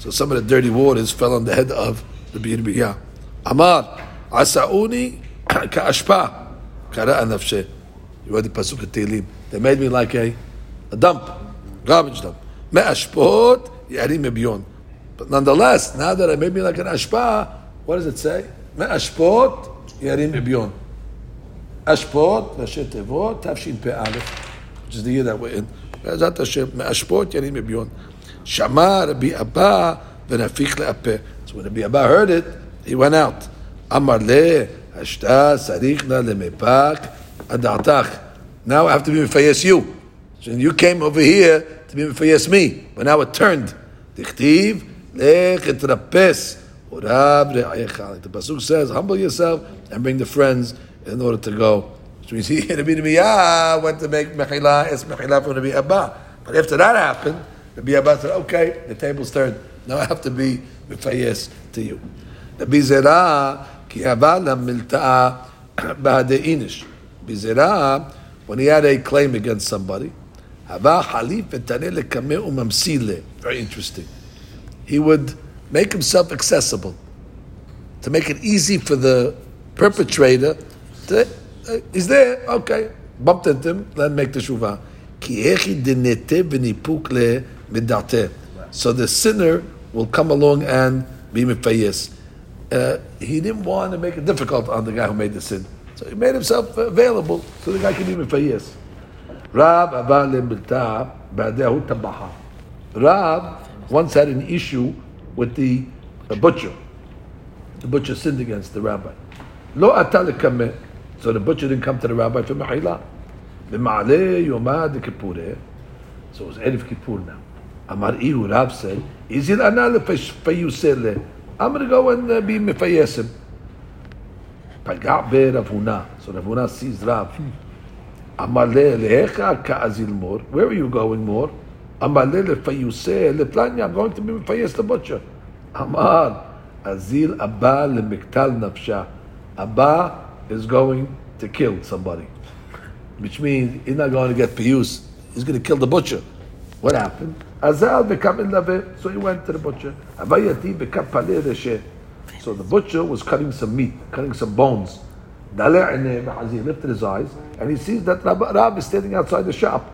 So some of the dirty waters fell on the head of Rabbi Yirmiyah. Amar asauni ka'ashpa kara nafshe. You read the pasuk Tehillim. They made me like a, a dump, garbage dump. Me'ashpot yarim mebiyon. But nonetheless, now that I made me like an ashpa, what does it say? Me'ashpot yarim mebiyon. Ashpot, Rashi Tevot, Tafshin Pe Aleph, which is the year that we're in. Be'ezat Hashem, Me'ashpot yarim mebiyon. Shama Rabbi Abba le'apeh. So when Rabbi Abba heard it, he went out. Amar le, hashta sarichna lemepak adatach. Now I have to be mefayes you. So you came over here to be mefayes me, but now it turned. Dichtiv lech etrapes urav re'ayecha. The pasuk says, humble yourself and bring the friends in order to go. So we see Rabbi Yirmiyah went to make mechila, it's mechila for Rabbi Abba. But after that happened, Rabbi Abba said, okay, the table's turned. Now I have to be mefayes to you. Rabbi Zerah, ki avala milta'a ba'de inish. Rabbi Zerah, when he had a claim against somebody, hava halif umamsile. Very interesting. He would make himself accessible to make it easy for the perpetrator. Uh, he's there, okay. Bumped into him, him make the shuvah. So the sinner will come along and be mifayis. Uh, he didn't want to make it difficult on the guy who made the sin. So he made himself available so the guy can be mifayis. Rab. Rab once had an issue with the butcher. The butcher sinned against the rabbi. Lo. So the butcher didn't come to the rabbi for mahila. B'ma'ale yomad kippureh. So it was Erev Kippur now. Amar Ihu Rab said, Izil ana lefayusele. I'm going to go and uh, be mefayesim. Pagah be Rav. So Rav sees Rab. Amar le ka'azil mor. Where are you going more? Amar le lefayuse leplanya. I'm going to be mefayes the butcher. Amar azil abba lemiktal nafsha. Abba is going to kill somebody. Which means he's not going to get piyus. He's going to kill the butcher. What happened? Azal became in so he went to the butcher. Avayati. So the butcher was cutting some meat, cutting some bones. Daleh He lifted his eyes and he sees that Rab, Rab is standing outside the shop.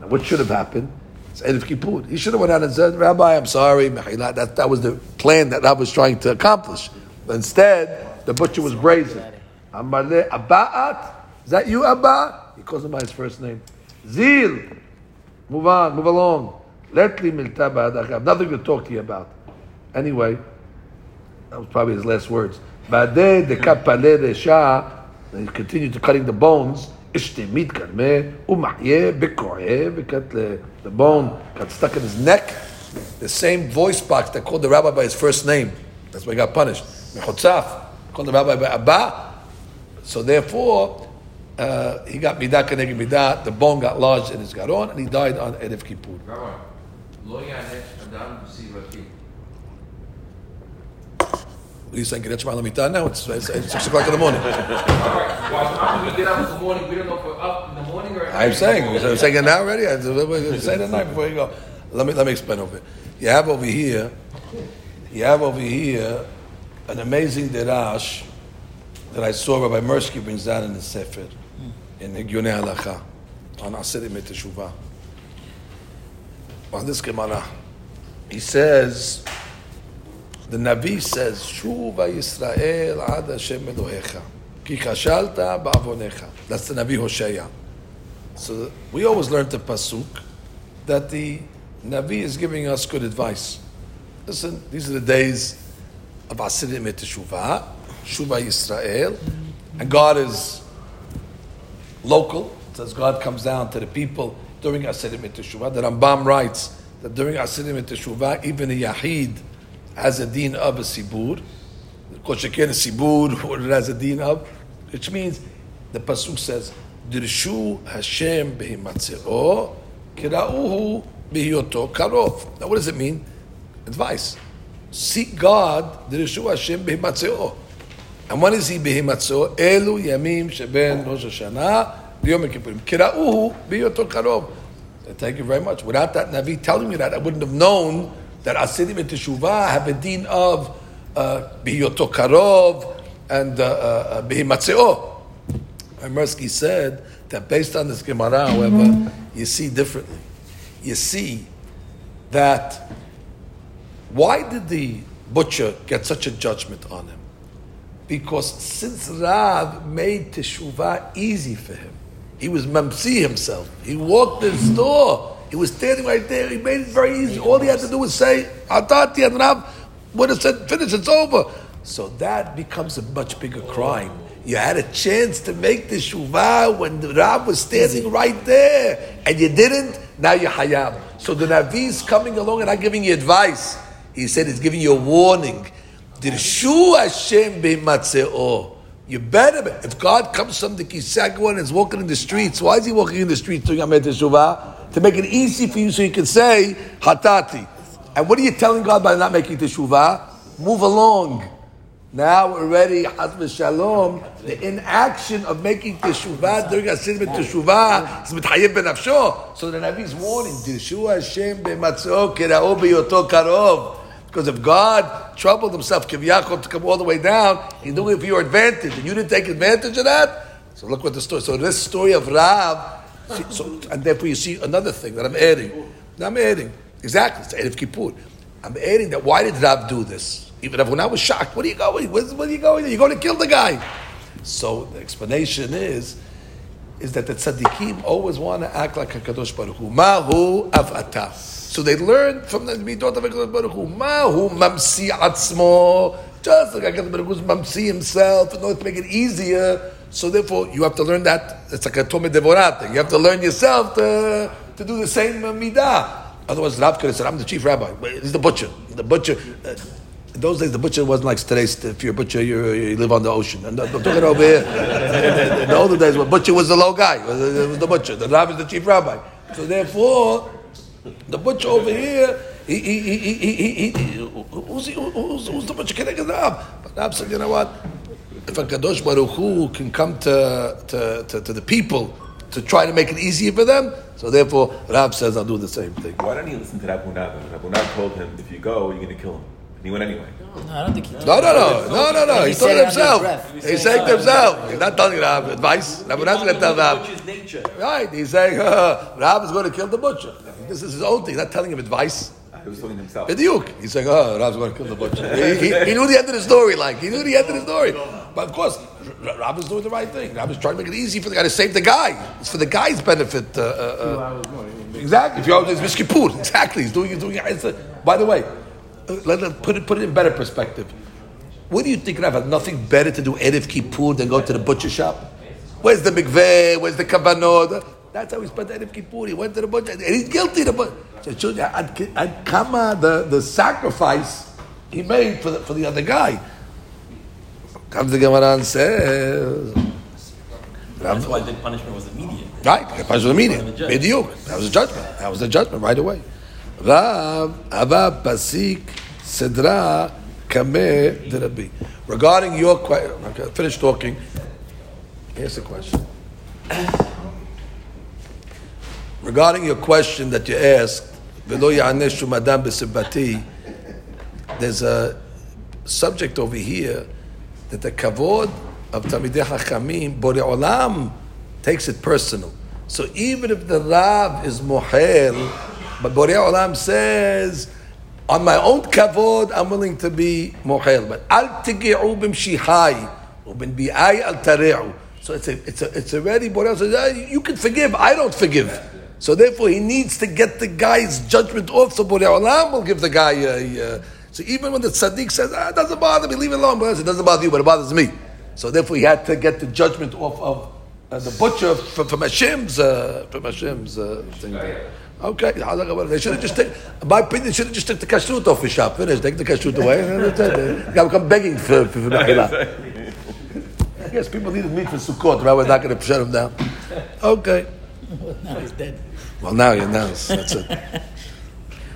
Now, what should have happened? It's Erev Kippur. He should have went out and said, Rabbi, I'm sorry, That, that was the plan that Rab was trying to accomplish. But instead, the butcher was brazen. Abba'at. Is that you, Abba? He calls him by his first name. Zil. Move on, move along. Let li milta. I have nothing to talk to you about. Anyway, that was probably his last words. Ba'adeh de kapaleh resha. He continued to cutting the bones. Ishte mit karmeh umahye bekoeh because the the bone got stuck in his neck. The same voice box that called the rabbi by his first name. That's why he got punished. Mechotzaf called the rabbi by Abba. So therefore, uh, he got midah keneged midah. The bone got lodged in his garon, and he died on Erev Kippur. Rabbi, lo adam what are you saying? Kedech Malamita? No, it's, it's, it's 6 o'clock in the morning. I'm saying, I'm saying it now already. I say it at night before you go. Let me, let me explain over here. You have over here, you have over here an amazing derash that I saw Rabbi Mirsky brings down in the Sefer. in Higyonei Halacha on Asirim Teshuvah. On this Gemara, he says, the Navi says, Shuva Yisrael ad Hashem Elohecha, ki kashalta ba'avonecha. That's the Navi Hosea. So we always learn the pasuk that the Navi is giving us good advice. Listen, these are the days of Asirim Teshuvah, Shuva Yisrael, and God is local. It says God comes down to the people during Asirim Teshuvah. The Rambam writes that during Asirim Teshuvah, even a Yahid has a deen of a Sibur. Koshekin a Sibur, what it has a deen of, which means the Pasuk says, Dirshu Hashem behimatzeo, kira'uhu bihiyoto karov. Now what does it mean? Advice. Seek God, Dirshu Hashem behimatzeo. And when is he sheben Rosh Hashanah v'yom kippurim. Kira'uhu bihiyoto karov. Thank you very much. Without that Navi telling me that, I wouldn't have known that Asidim and Teshuvah have a deen of Biyoto uh, Karov and uh, uh, Mirsky said that based on this Gemara, however, you see differently. You see that why did the butcher get such a judgment on him? Because since Rav made Teshuvah easy for him, he was mamsi himself. He walked in the store. He was standing right there. He made it very easy. All he had to do was say, Atati and Rav would have said, finish, it's over. So that becomes a much bigger crime. You had a chance to make the shuvah when the Rav was standing right there, and you didn't. Now you're hayab. So the Navi is coming along and not giving you advice. He said he's giving you a warning. Dirshu Hashem b'matzeo. You better, be- if God comes from the Kisagwa and is walking in the streets, why is he walking in the streets doing Amet Teshuvah? To make it easy for you so you can say, Hatati. And what are you telling God by not making Teshuvah? Move along. Now we're ready, Hazbe Shalom, the inaction of making Teshuvah during Asid Teshuvah is mithayev benafsho. So the Navi is warning, Dirshu Hashem b'matzo kera'o karov. Because if God troubled himself, to come all the way down, he knew it for your advantage, and you didn't take advantage of that. So look what the story. So this story of Rav, so, and therefore you see another thing that I'm adding. Now I'm adding exactly. It's Erev Kippur. I'm adding that. Why did Rav do this? Even when I was shocked, what are you going? Where are you going? You're going to kill the guy. So the explanation is, is that the tzaddikim always want to act like a kadosh baruch hu. Mahu avata. So they learn from the midot of Hakadosh Baruch Hu. Mahu mamsi atzmo. Just like Hakadosh Baruch Hu's mamsi himself in order to make it easier. So therefore, you have to learn that. It's like a tome devorat. You have to learn yourself to, to do the same midah. Otherwise, Rav could have said, "I'm the chief rabbi. He's the butcher. The butcher." Uh, in those days, the butcher wasn't like today's. If you're a butcher, you you live on the ocean. And I'm talking over here. In the older days, the butcher was the low guy. It was the butcher. The Rav is the chief rabbi. So therefore, the butcher over here, he, he, he, he, he, he, he who's, he, who's, who's the butcher? Can I get Rab? But Rab said, you know what? If a Kadosh Baruch Hu can come to, to, to, to the people to try to make it easier for them, so therefore Rab says, I'll do the same thing. Why didn't he listen to Rabbi Nab? Rabbi Nab told him, if you go, you're going to kill him. And he went anyway. No, I don't think he. No, no, no, no, no, no. He He's telling said it himself. He He's said saying to himself. He's not telling Rab advice. Rab not going to tell Rab. Which is nature. Right, he's saying, uh, Rab is going to kill the butcher. This is his own thing. He's not telling him advice. He was telling himself. He's saying, oh, Rab's going to kill the butcher. he, he, he knew the end of the story, like, he knew the end of the story. But of course, R- Rab is doing the right thing. Rab is trying to make it easy for the guy to save the guy. It's for the guy's benefit. Uh, uh, uh, exactly. If you're it's Miskipur, exactly. He's doing, he's doing it's a, By the way, uh, let, let, put, it, put it in better perspective. What do you think, Rav, had nothing better to do Erev Kippur than go to the butcher shop? Where's the mikveh? Where's the kavanot? That's how he spent Erev Kippur. He went to the butcher, and he's guilty. The butcher. So it shows you ad, kama the, the sacrifice he made for the, for the other guy. Comes the Gemara and says, That's why the punishment was immediate. right, the punishment was immediate. The judge. That was a judgment. That was the judgment right away. Rav Ava Pasik Sedra Kameh Derabi. Regarding your question, okay, finish talking. Here's the question. Regarding your question that you asked, "V'lo ya'aneshu madam b'sibati," there's a subject over here that the kavod of Talmidei Hachamim, Borei Olam, takes it personal. So even if the Rav is mohel, but Borei Olam says, on my own kavod, I'm willing to be mohel. But al tigi'u b'mshihai, u'bin bi'ai al tare'u. So it's a, it's a, it's already Borei Olam says, "Ah, you can forgive, I don't forgive. So therefore, he needs to get the guy's judgment off. So Borei Olam will give the guy a. Uh, so even when the tzaddik says, ah, it doesn't bother me, leave it alone. But it doesn't bother you, but it bothers me. So therefore, he had to get the judgment off of uh, the butcher from, from Hashem's uh, from Hashem's uh, thing. Okay, they should have just taken. in My opinion, they should have just took the kashrut off his shop. Finish, take the kashrut away. and that's it. The guy will come begging for for, for guess people needed meat for Sukkot. Right, we're not going to shut him down. Okay. now he's dead. Well, now you know. That's it.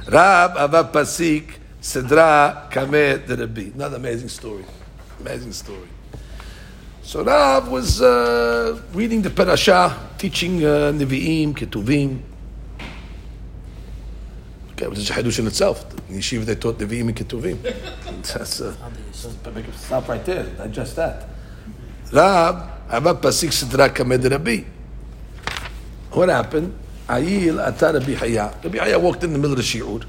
Rab Ava Pasik Sedra Kameh Derabi. Another amazing story. Amazing story. So Rab was uh, reading the parasha, teaching uh, Nevi'im, Ketuvim. Okay, it was a Hadush in itself. In Yeshiva, they taught Nevi'im and Ketuvim. That's uh, stop right there. Digest that. Rab Ava Pasik Sedra Kameh de Rabbi. What happened? Ayil Ata Rabbi Haya. Walked in the middle of the shiur.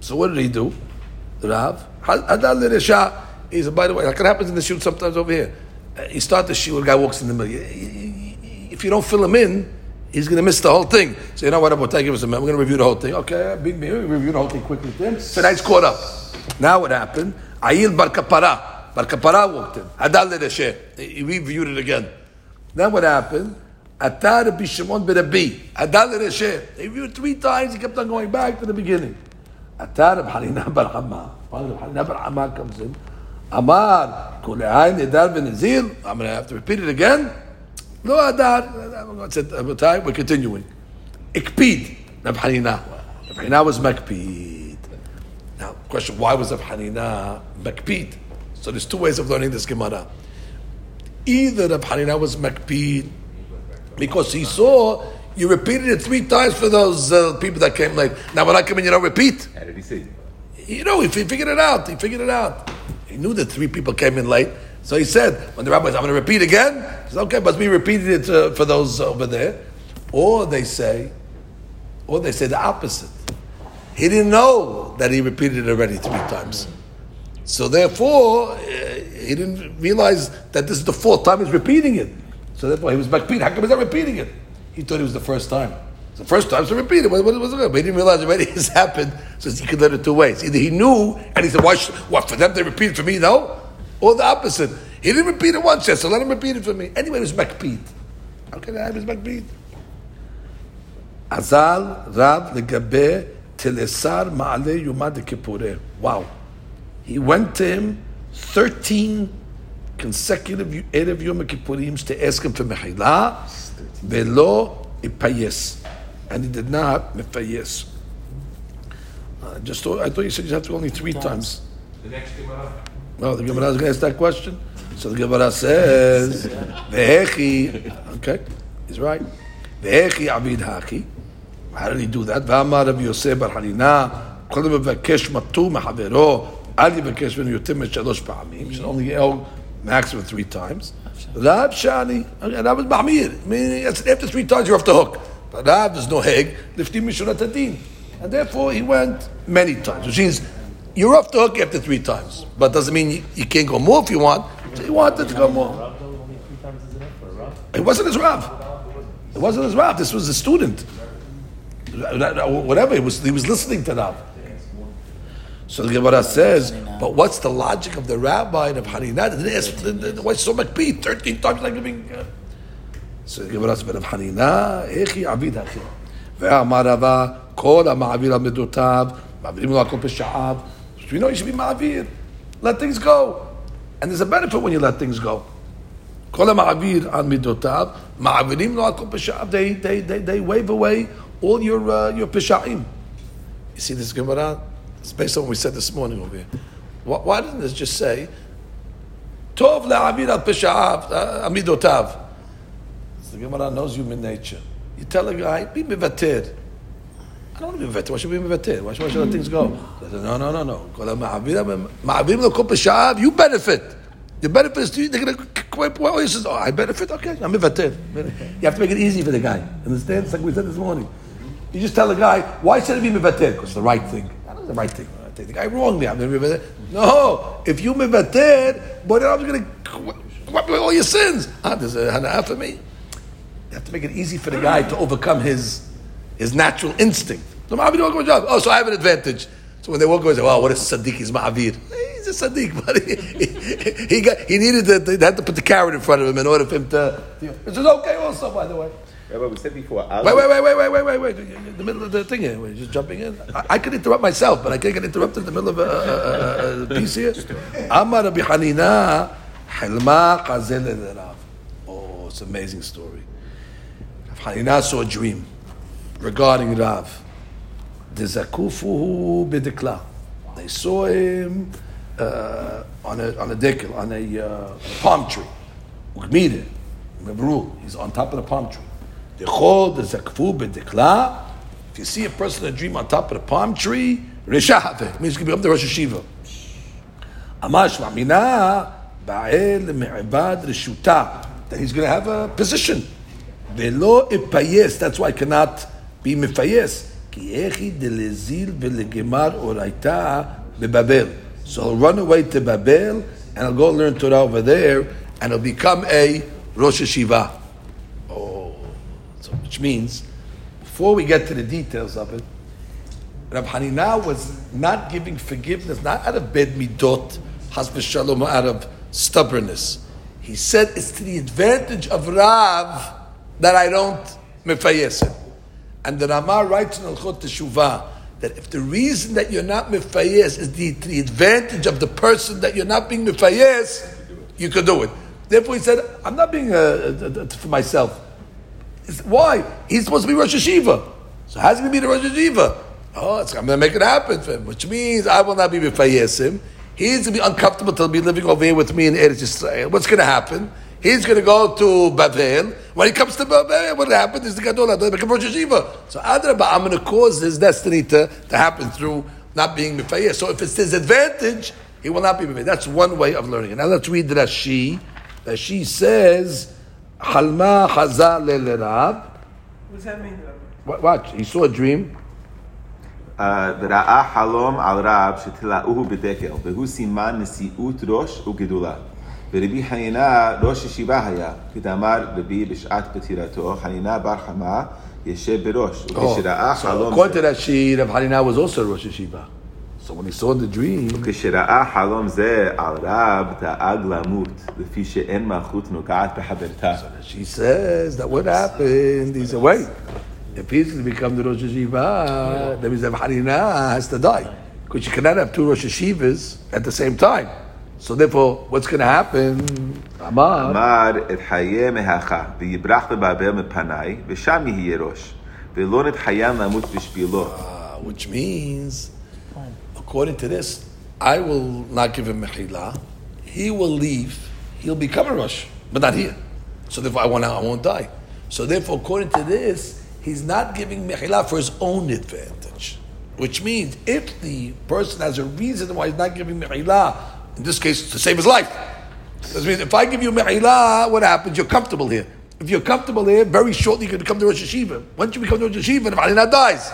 So what did he do? The Rav. He said, by the way, like it happens in the shiur sometimes over here. Uh, You start the shiur, guy walks in the middle. If you don't fill him in, he's going to miss the whole thing. So you know what, Rabbi, give us a minute. We're going to review the whole thing. Okay, big me. Review the whole thing quickly. Then, he's caught up. Now what happened? Ayil Bar Kapara. Bar Kapara walked in. Hadal. He reviewed it again. Then what happened? Atar Rabbi Shimon ben Adal Reshe. They reviewed three times. He kept on going back to the beginning. Atar Rabbi Hanina bar Hama. Finally, Rabbi Hanina comes in. Amar Kul Ain Edar ben Nazir. I'm going to have to repeat it again. No Adar. I said, "Rabotai, We're continuing. Ikpid. Rabbi Hanina. Was Makpid. Now, question: Why was Rabbi Hanina Makpid? So there's two ways of learning this Gemara. Either Rabbi was Makpid because he saw you repeated it three times for those uh, people that came late. Now when I come in, you don't repeat. How did he see? You know, he figured it out. He figured it out. He knew that three people came in late. So he said, when the rabbi said, I'm going to repeat again, he said, okay, but we repeated it uh, for those over there. Or they say, or they say the opposite. He didn't know that he repeated it already three times. So therefore, uh, he didn't realize that this is the fourth time he's repeating it. So therefore, he was backpeat. How come he's not repeating it? He thought it was the first time. It's the first time, so repeat it. What, what, what's it? But he didn't realize already it's happened. So he could learn it two ways. Either he knew and he said, "Why? Should, what for them? They repeat it for me? No." Or the opposite. He didn't repeat it once yet, so let him repeat it for me. Anyway, it was backpeat. How can I have his backpeat? Azal Rab legabe telesar ma'ale yuma de kippureh. Wow. He went to him 13 consecutive Erev Yom Kippurims to ask him for Mechila, velo ipayes. And he did not mepayes. I just thought, I thought you said you have to only three times. The next Gemara. No, the Gemara is going to ask that question. So the Gemara says, "Vehechi." Okay, he's right. Vehechi avid haki. How did he do that? ואמר רבי יוסף בר חנינה, קודם מבקש מטור מחברו, אל יבקש ממנו יותר משלוש פעמים, should only yell maximum three times. Rav Shani, and that was Mahmir. Meaning, after three times, you're off the hook. But Rav there's no Heg, Liftim Mishurat Adin. And therefore, he went many times, which means you're off the hook after three times. But doesn't mean you, you can't go more if you want. So he wanted to go more. It wasn't his Rav. It wasn't his Rav. This was a student. Whatever, he was, he was listening to Rav. So the Gemara says, but what's the logic of the rabbi and of Hanina? They didn't ask, Why so much beat? 13 times like giving. Uh, so the Gemara says, but of Hanina, Echi Avid Hachi. ואמר רבה, כל המעביר על מידותיו, מעבירים לו הכל בשעיו. So you know you should be מעביר. Let things go. And there's a benefit when you let things go. כל המעביר על מידותיו, מעבירים לו הכל בשעיו. They, they, they, they wave away all your, uh, your פשעים. You see this Gemara? It's based on what we said this morning over here. Why, why didn't this just say, Tov le'amid al pisha'av, uh, amidotav? The Gemara knows human nature. You tell a guy, be mivatir. I don't want to be mivatir. Why should we be mivatir? Why should, why let things go? No, no, no, no, no. You benefit. The benefit is to you. They're going to well, he says, oh, I benefit? Okay, I'm mivatir. You have to make it easy for the guy. Understand? It's like we said this morning. You just tell the guy, why should it be mivatir? Because it's the right thing. The right thing. I take the guy wrongly. I'm going to be. No, if you mivater, but I'm going to wipe away all your sins. Ah, there's a for me. You have to make it easy for the guy to overcome his his natural instinct. So Ma'avir walk job. Oh, so I have an advantage. So when they walk away, they say, "Wow, what a sadiq he's Ma'avir." He's a sadiq, but he, he, he, got, he needed to, they had to put the carrot in front of him in order for him to. Which is okay, also, by the way. Rabbi, we said before. Wait, wait, wait, wait, wait, wait, wait, wait. In the middle of the thing here. We're just jumping in. I, I could interrupt myself, but I can't get interrupted in the middle of a, a, a, a piece here. Amar Rabbi Hanina, Hilma Qazel Rav. Oh, it's an amazing story. Rav Hanina saw a dream regarding Rav. Dezakufuhu bidikla. They saw him uh, on a on a dekel, on a uh, palm tree. Ugmide, Mebrul. He's on top of the palm tree. If you see a person in a dream on top of a palm tree, Rishahave means you can up the Rosh Hashiva. Amash Mamina Ba'el Me'ibad Rishuta. That he's going to have a position. Velo Ipayes. That's why I cannot be Mifayes. Ki Echi Delezil Velegemar Oraita Bebabel. So I'll run away to Babel and I'll go learn Torah over there and I'll become a Rosh Hashiva. Means, before we get to the details of it, Rab Hanina was not giving forgiveness, not out of bed midot, has v'shalom, out of stubbornness. He said it's to the advantage of Rav that I don't mefayes him. And the Rama writes in Al-Khot Teshuvah that if the reason that you're not mifayes is the, the advantage of the person that you're not being mifayes, you could do it. Therefore, he said, I'm not being uh, uh, uh, for myself. Why? He's supposed to be Rosh Hashiva. So how's he going to be the Rosh Hashiva? Oh, I'm going to make it happen for him, which means I will not be mifayes him. He's going to be uncomfortable to be living over here with me in Eretz Yisrael. What's going to happen? He's going to go to Babel. When he comes to Babel, what happened is the Gadol Adon become Rosh Hashiva. So I'm going to cause his destiny to, to happen through not being Mifayeh. So if it's his advantage, he will not be Mifayeh. That's one way of learning it. Now let's read Rashi. Rashi says, Halma Haza Le'lerab. What does that mean? Rabbi? Wa- Watch, he saw a dream. וראה חלום על רב שתלאוהו בדקל, והוא סימן נשיאות ראש וגדולה. ורבי חנינה ראש ישיבה היה, כדאמר רבי בשעת פטירתו, חנינה בר חמה ישב בראש, וכשראה so חלום according to זה, Rashi, Rav Hanina was also Rosh Hashiva. So when he saw the dream, so she says that what happened. He said, wait, if he's going to become the Rosh Hashiva, that means that Hanina has to die. Because you cannot have two Rosh Hashivas at the same time. So therefore, what's going to happen? Amar. Amar et rosh. Ah, which means according to this, I will not give him Mechila. He will leave. He'll become a Rosh, but not here. So therefore, I won't, I won't die. So therefore, according to this, he's not giving Mechila for his own advantage. Which means, if the person has a reason why he's not giving Mechila, in this case, to save his life. This means if I give you Mechila, what happens? You're comfortable here. If you're comfortable here, very shortly you can become the Rosh Hashiva. Once you become the Rosh Hashiva, if Alina dies,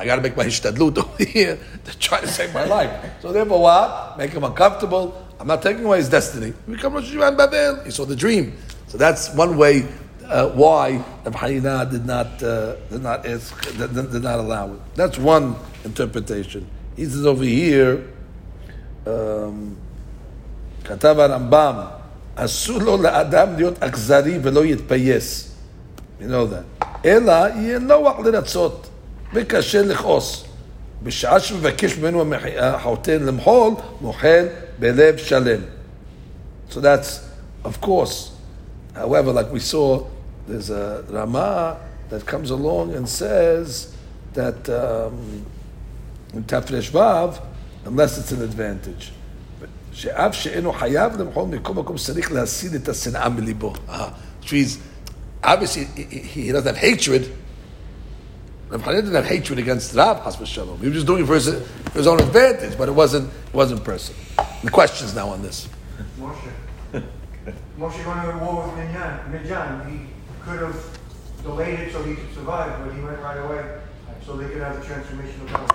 I got to make my hishtadlut over here to try to save my life. So therefore, what? Make him uncomfortable. I'm not taking away his destiny. You become Rosh Hashiva in Babel. He saw the dream. So that's one way uh, why Rav Hanina did not uh, did not ask, did, did not allow it. That's one interpretation. He says over here. Um, כתב הרמב"ם, אסור לו לאדם להיות אכזרי ולא יתפייס. You know that. אלא יהיה נוח לרצות וקשה לכעוס. בשעה שמבקש ממנו המח- החוטא למחול, מוחל בלב שלם. So that's, of course, however, like we saw, there's a Rama that comes along and says that um, in Tafresh Vav, unless it's an advantage. שאף שאינו חייב למחול מכל מקום צריך להסיר את השנאה מליבו. Ah, Which means, obviously, he, he he doesn't have hatred. Rav Hanina didn't have hatred against Rav, Has Shalom. He was just doing it for his, for his own advantage, but it wasn't, it wasn't personal. The questions now on this. Moshe. Moshe going to war with Midian, Midian, he could have delayed it so he could survive, but he went right away, so they could have the transformation of power.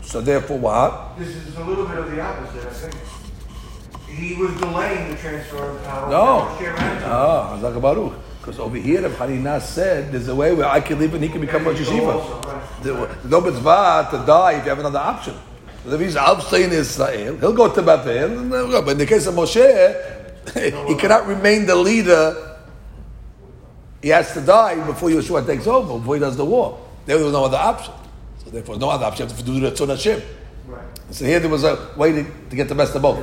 So therefore, what? This is a little bit of the opposite, I think. He was delaying the transfer of power. No. Moshe ran to him. Hazak Baruch. Because over here, if Hanina said, there's a way where I can live and he can become Rosh There Yeshiva. also, right. The- No mitzvah to die if you have another option. So if he's out staying in Israel, he'll go to Bethel. go. Uh, but in the case of Moshe, he cannot remain the leader. He has to die before Yeshua takes over, before he does the war. There was no other option. So therefore, no other option. You have to do the Tzon Hashem. Right. So here there was a way to, to get the best of both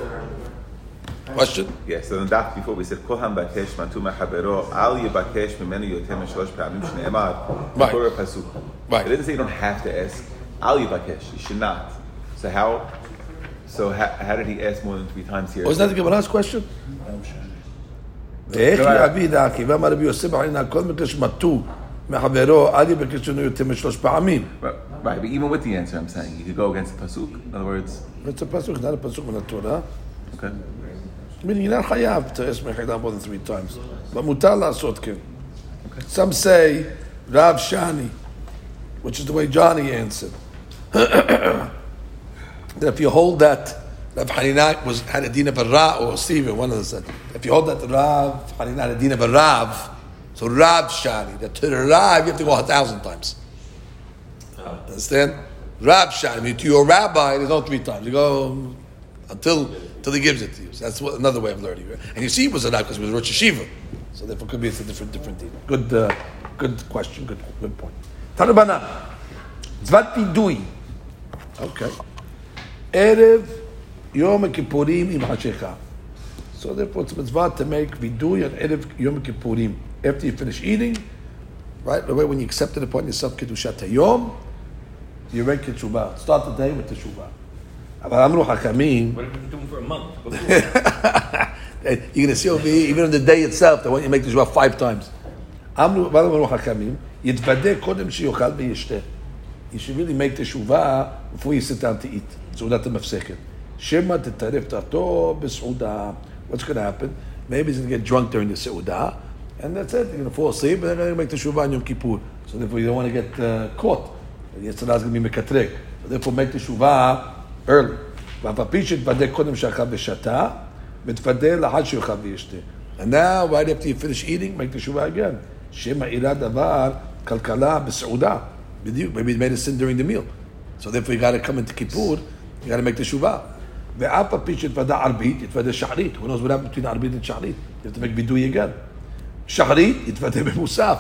Question? Yes, so in that before we said, כל המבקש מתו מחברו, אל יבקש ממנו יותר משלוש פעמים שנאמר, Right. בכל הפסוק. Right. It didn't say you don't have to ask, אל יבקש, you should not. So how, so how, how did he ask more than three times here? Wasn't that the Gemara's question? ואיך יביא דעקי, ואמר רבי יוסף עלינה, כל מקרה שמטו מחברו, אל יבקש ממנו יותר משלוש פעמים. Right, right, but even with the answer, I'm saying, you could go against the pasuk. In other words, It's a pasuk, not a pasuk מן התורה. okay. meaning you're not chayav to ask mechadah more than three times. But mutar la'asot kin. Some say Rav Shani, which is the way Johnny answered. that if you hold that Rav Haninak was had a din of a Rav or Stephen, one of them said, if you hold that Rav Haninak had a din of a Rav, so Rav Shani, that to the Rav you have to go a thousand times. Ah. Understand? Rav Shani, to your rabbi, there's no three times. You go until until he gives it to you. So that's what, another way of learning. Right? And you see, it was a Rav because it was Rosh Yeshiva. So therefore, could be it's a different different deal. Good, uh, good question. Good, good point. Tanubana, Zvat Vidui. Okay. Erev Yom Kippurim im Hashecha. So therefore, it's mitzvah to make vidui on Erev Yom Kippurim. After you finish eating, right away when you accepted upon yourself Kedushat Hayom, you make Teshuvah. Start the day with the Teshuvah. אבל אמרו חכמים, What if you do them for a month? you're going to see over here, even on the day itself, they want you to make Teshuvah five times. אמרו, אבל אמרו חכמים, יתוודה קודם שיאכל וישתה. You should really make Teshuvah before you sit down to eat. סעודת המפסקת. שמא תטרף דעתו בסעודה. What's going to happen? Maybe he's going to get drunk during the סעודה, and that's it. You're going to fall asleep, and then you're going to make Teshuvah on Yom Kippur. So therefore, you don't want to get uh, caught. Yesterday is going to be mekatrek. So therefore, make Teshuvah early. ואף על פי שיתוודה קודם שאכל ושתה, מתוודה לאחר שיאכל וישתה. And now, right after you finish eating, make Teshuvah again. שמא אירע דבר כלכלה בסעודה. בדיוק, maybe you made a sin during the meal. So therefore you got to come into Kippur, you got to make the shuvah. ואף על פי שהתוודה ערבית, יתוודה שחרית. Who knows what happened between ערבית and שחרית? You have to make וידוי again. שחרית, יתוודה במוסף.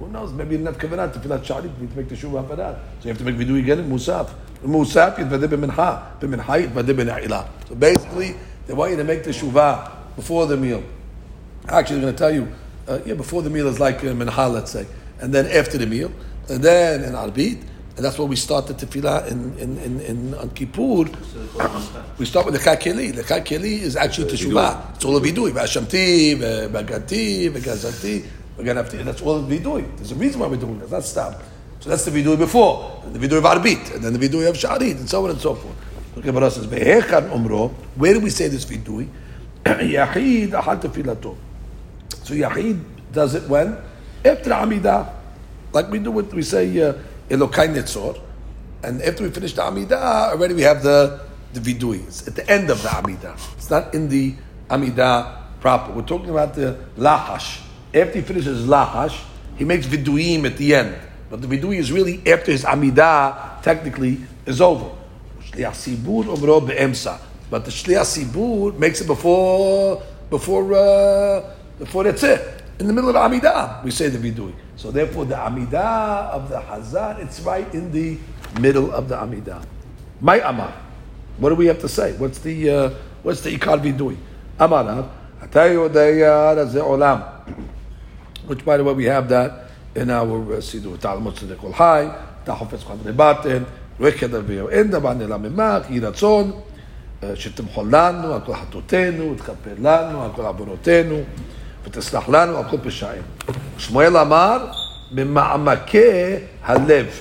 Who knows, maybe you didn't have כוונה תפילת שחרית, you need to make the shuvah for that. So you have to make וידוי again in מוסף. Musaf b'mincha, b'mincha. So basically, they want you to make the shuvah before the meal. Actually, I'm going to tell you, uh, yeah, before the meal is like uh, mincha, let's say, and then after the meal, and then in arbit, and that's where we start the tefillah in, in, in, in on Kippur. we start with the chakeli. The chakeli is actually teshuvah. It's all of vidui. Vashamti, bagati, bagazati, baganafti. That's all of do. There's a reason why we're doing it. That's not stop. So that's the vidui before, and the vidui of arbit, and then the vidui of sharit, and so on and so forth. But us says, umro." Where do we say this vidui? Yachid ahad tefilato. So Yahid does it when? After Amidah. Like we do what we say, uh, Elokai Netzor. And after we finish the Amidah, already we have the, the Vidui. It's at the end of the Amidah. It's not in the Amidah proper. We're talking about the Lahash. After he finishes Lahash, he makes Viduim at the end. But the Vidui is really after his Amidah, technically, is over. But the Shliach Sibur makes it before, before, uh, before that's it. In the middle of the Amidah, we say the Vidui. So therefore, the Amidah of the Hazan, it's right in the middle of the Amidah. My Amar. What do we have to say? What's the, uh, what's the Ikar Vidui? Amarav. Which, by the way, we have that in our uh, Sidur. Talmud Tzedek Hai, Tahofetz Chadre Baten, Reked Avio. אין דבר נעלם ממך, יהי רצון שתמחול לנו על כל חטאותינו, ותכפר לנו על כל עוונותינו, ותסלח לנו על כל פשענו. שמואל אמר, במעמקי הלב,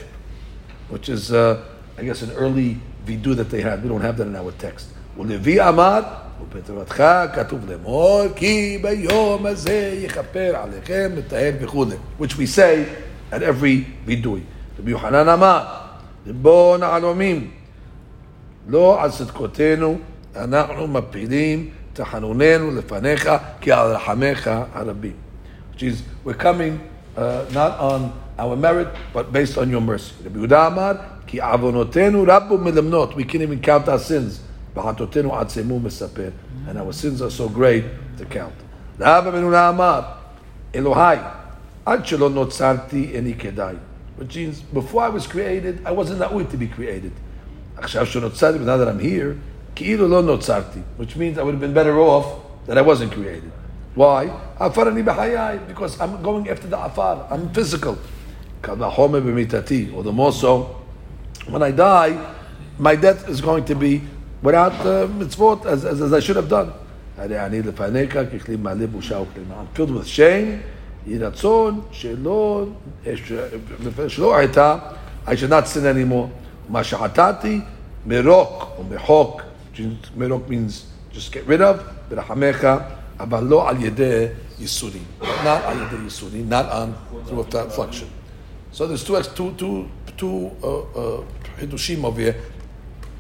which is, uh, I guess, an early vidu that they had. We don't have that in our text. ולוי אמר, ובתורתך כתוב לאמור, כי ביום הזה יכפר עליכם לטהר וכולי. Which we say at every וידוי. רבי יוחנן אמר, ריבון העלומים, לא על צדקותינו, אנחנו מפילים תחנוננו לפניך, כי על רחמך הרבים. Which is, we're coming uh, not on our merit, but based on your mercy. רבי יהודה אמר, כי עוונותינו רבו מלמנות, we can't even count our sins. וחטאותינו עצמו מספר, and our sins are so great to count. רב המנונה אמר, אלוהי, עד שלא נוצרתי איני כדאי. Which means, before I was created, I wasn't that way to be created. עכשיו שנוצרתי, now that I'm here, כאילו לא נוצרתי. Which means I would have been better off that I wasn't created. Why? עפר אני בחיי, because I'm going after the עפר, I'm physical. קל וחומר במיתתי, or the more so, when I die, my death is going to be without uh, mitzvot as, as, as I should have done. הרי אני לפניך ככלי מלא בושה וכלימה. I'm filled with shame, יהי רצון שלא, שלא הייתה, I should not sin anymore. מה שחטאתי, מרוק או מחוק, מרוק means just get rid of, ברחמך, אבל לא על ידי ייסורים. not על ידי ייסורים, not on through a flexion. So there's two, two, two, two uh, uh, hidushim over here.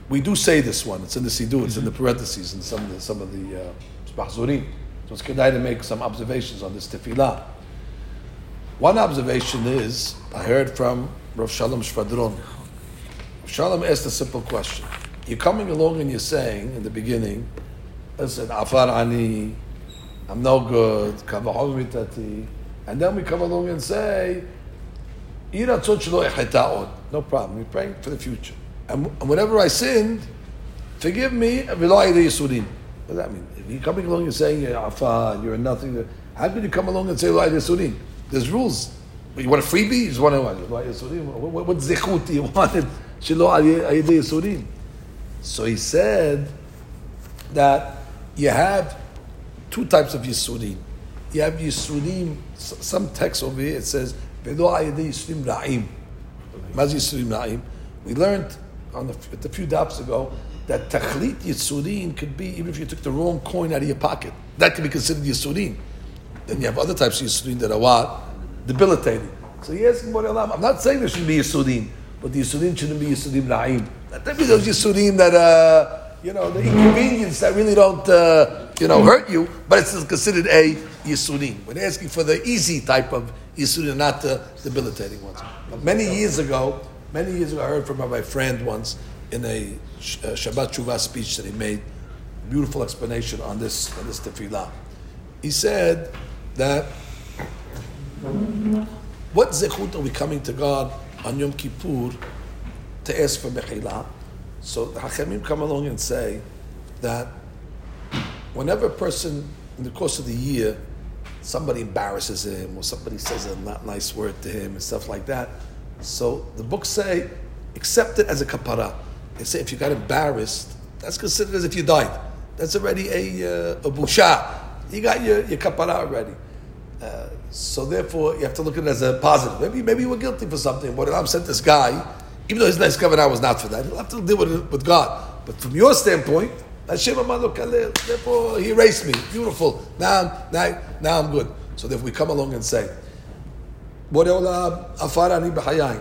We do say this one. It's in the Siddur. It's in the parentheses in some of the some of the uh, mahzurim. So it's kedai to make some observations on this tefillah. One observation is I heard from Rav Shalom Shvadron. Rav Shalom asked a simple question. You're coming along and you're saying in the beginning, listen, afar ani, I'm no good, and then we come along and say, "Yiratzot shelo echeta'od." no problem. We're praying for the future. And, whenever I sinned, forgive me, v'lo ayidei yisurim. What does that mean? If you're coming along and saying, you're afa, you're nothing, uh, how could you come along and say, v'lo ayidei yisurim? There's rules. You want a freebie? You just want to, v'lo ayidei yisurim? What, what, zechut do you want? Shelo ayidei yisurim. So he said that you have two types of Yisurim. You have Yisurim, some text over here, it says, Velo ayadei Yisurim ra'im. Maz Yisurim ra'im. We learned on the, a few daps ago that Tachlit Yisurim could be, even if you took the wrong coin out of your pocket, that could be considered Yisurim. Then you have other types of Yisurim that are what? Debilitating. So asking I'm not saying there shouldn't be Yisurim, but the Yisurim shouldn't be Yisurim ra'im. That be those Yisurim that, uh, you know, the inconvenience that really don't, uh, you know, hurt you, but it's considered a Yisurim. We're asking for the easy type of Yisurim, not the debilitating ones. But many years ago, many years ago, I heard from my friend once in a uh, Shabbat Tshuva speech that he made, beautiful explanation on this, on this tefillah. He said that what zechut are we coming to God on Yom Kippur to ask for Mechila. So the Hachamim come along and say that whenever a person, in the course of the year, somebody embarrasses him or somebody says a not nice word to him and stuff like that, so the books say, accept it as a kapara. They say if you got embarrassed, that's considered as if you died. That's already a, uh, a busha. You got your, your kapara already. Uh, so therefore, you have to look at it as a positive. Maybe maybe you were guilty for something. What I'm sent this guy, even though his next covenant was not for that, he'll have to deal with it with God. But from your standpoint, therefore he erased me. Beautiful. Now, now, now I'm good. So therefore we come along and say, בורא עולם, עפר אני בחיי,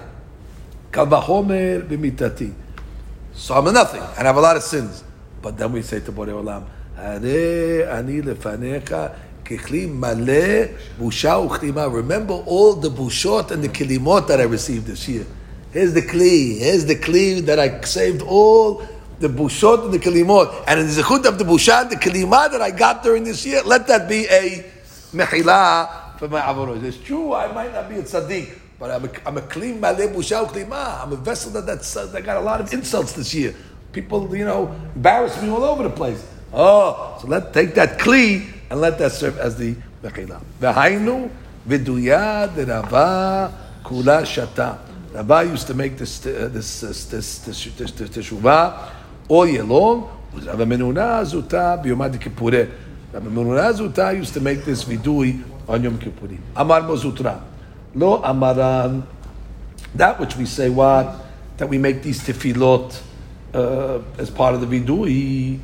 קל וחומר במיתתי. So I'm a nothing, and I have a lot of sins. But then we say to בורא עולם, הרי אני לפניך ככלי מלא בושה וכלימה. Remember all the bushot and the kilimot that I received this year. Here's the kli. Here's the kli that I saved all the bushot and the kilimot. And in the zechut of the busha and the kilima that I got during this year, let that be a mechila for my avorot. It's true, I might not be a tzaddik, but I'm a, I'm a kli maleh busha klima. I'm a vessel that, that's, uh, that got a lot of insults this year. People, you know, embarrass me all over the place. Oh, so let take that kli and let that serve as the mechila. V'hainu v'duya derava kula shata. Rabbi used to make this uh, this this this this, this, this teshuvah all year long. Rabbi Menuna Zuta biyomad Kippureh. Rabbi Menuna Zuta used to make this vidui on Yom Kippurim. Amar Mozutra. Lo Amaran. That which we say, what? That we make these tefillot uh, as part of the vidui.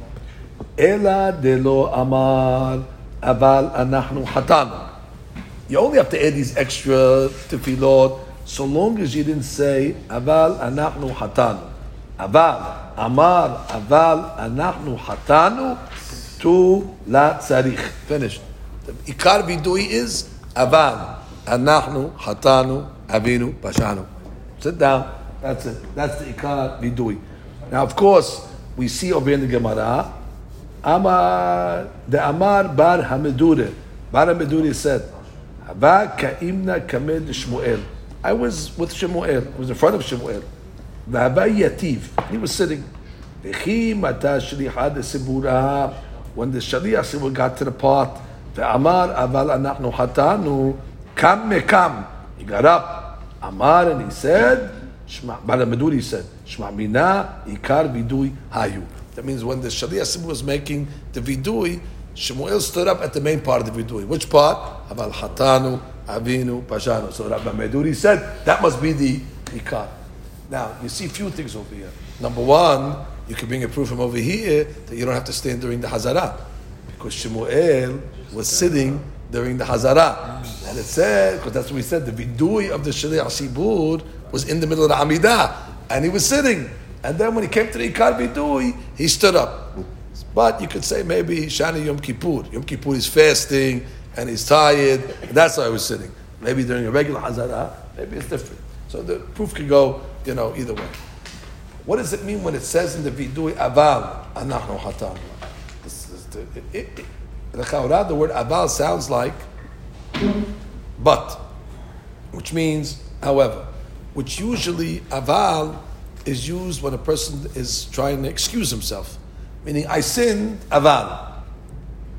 Ela de lo Amar. Aval anachnu hatana. You only have to add these extra tefillot so long as you didn't say aval anachnu hatanu. Aval amar aval anachnu hatanu tu la tzarich. Finished. The Ikar vidui is aval. Anahnu hatanu, avinu, bashanu. Sit down. That's it. That's the ikar vidui. Now, of course, we see over in the Gemara, Amar, the Amar bar Hamidure. Bar Hamidure said, Hava ka'imna kamed Shmuel. I was with Shmuel. I was in front of Shmuel. V'hava yativ. He was sitting. V'chi mata the de When the shaliach got to the pot, Ve'amar aval anachnu hatanu. Kam mekam. He got up. Amar and he said, Hamedure said, Shma mina ikar vidui hayu. That means when the Shaliach Sibur was making the vidui, Shemuel stood up at the main part of the vidui. Which part? Aval Hatanu, Avinu, Pashanu. So Rabbi Meduri said that must be the Ikar. Now, you see few things over here. Number one, you can bring a proof from over here that you don't have to stand during the Hazara. Because Shemuel was sitting during the Hazara. And it said, because that's what we said, the vidui of the Shaliach Sibur was in the middle of the Amidah. And he was sitting. And then when he came to the Ikar Vidui, he stood up. But you could say maybe Shani Yom Kippur. Yom Kippur is fasting and he's tired, and that's why he was sitting. Maybe during a regular Hazara, maybe it's different. So the proof could go, you know, either way. What does it mean when it says in the Vidui, Aval, Anachnu Hatan? The, the word Aval sounds like but, which means, however, which usually Aval is used when a person is trying to excuse himself. Meaning, I sinned, aval.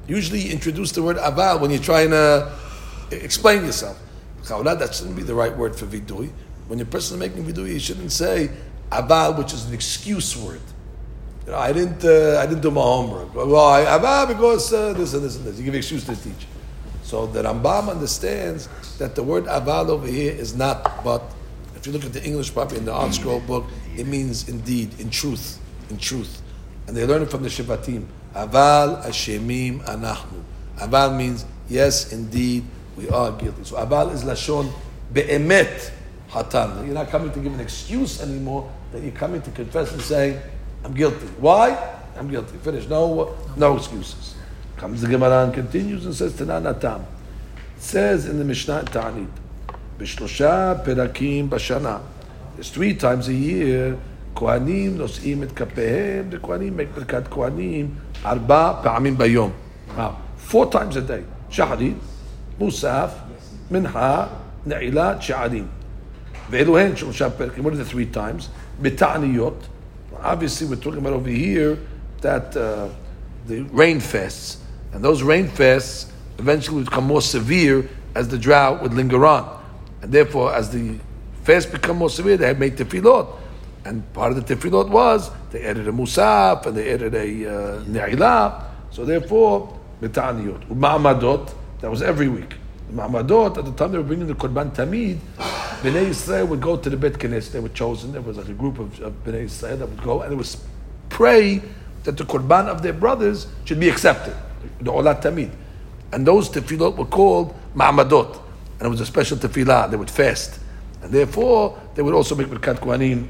Usually you introduce the word aval when you're trying to explain yourself. Chaurah, that shouldn't be the right word for vidui. When your person is making vidui, you shouldn't say aval, which is an excuse word. You know, I didn't, uh, I didn't do my homework. Well, I, aval because uh, this and this and this. You give excuse to the teacher. So the Rambam understands that the word aval over here is not but. If you look at the English properly in the Art Scroll book, it means indeed, in truth, in truth. And they learn it from the Shivatim. Aval Ashemim Anachnu. Aval means, yes, indeed, we are guilty. So Aval is Lashon Be'emet Hatan. You're not coming to give an excuse anymore, that you're coming to confess and say, I'm guilty. Why? I'm guilty. Finish. No, no excuses. Comes the Gemara and continues and says, Tanan Atam. It says in the Mishnah Ta'anit, בשלושה פרקים בשנה. There's three times a year, כהנים נושאים את כפיהם, the כהנים make ברכת כהנים ארבע פעמים ביום. Wow. Four times a day. שחרית, מוסף, מנחה, נעילת שערים. ואלו הן שלושה פרקים. What are the three times? בתעניות. Obviously we're talking about over here that uh, the rain fasts. And those rain fasts eventually would become more severe as the drought would linger on. And therefore, as the fast become more severe, they had made tefillot. And part of the tefillot was they added a musaf and they added a uh, ne'ilah. So therefore, betaniot. Ma'amadot, that was every week. Ma'amadot, at the time they were bringing the Korban Tamid, Bnei Israel would go to the Bet Knesset. They were chosen. There was like a group of, of Bnei Israel that would go and it was pray that the Korban of their brothers should be accepted. The Olat Tamid. And those tefillot were called Ma'amadot and it was a special tefillah. They would fast, and therefore they would also make berkat kohanim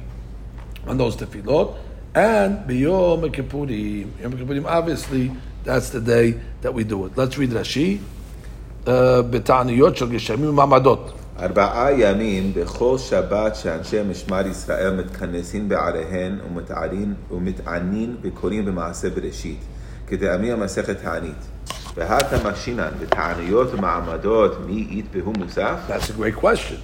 on those tefillot. And biyom kippurim, yom kippurim. Obviously, that's the day that we do it. Let's read Rashi. בתעניות של גשמים ומעמדות. ארבעה ימים בכל שבת שאנשי משמר ישראל מתכנסים בעריהן ומתענין, ומתענין וקוראים במעשה בראשית, כדאמי המסכת תענית. והתה משינן בתעניות ומעמדות מי יתבהו מוסף? That's a great question.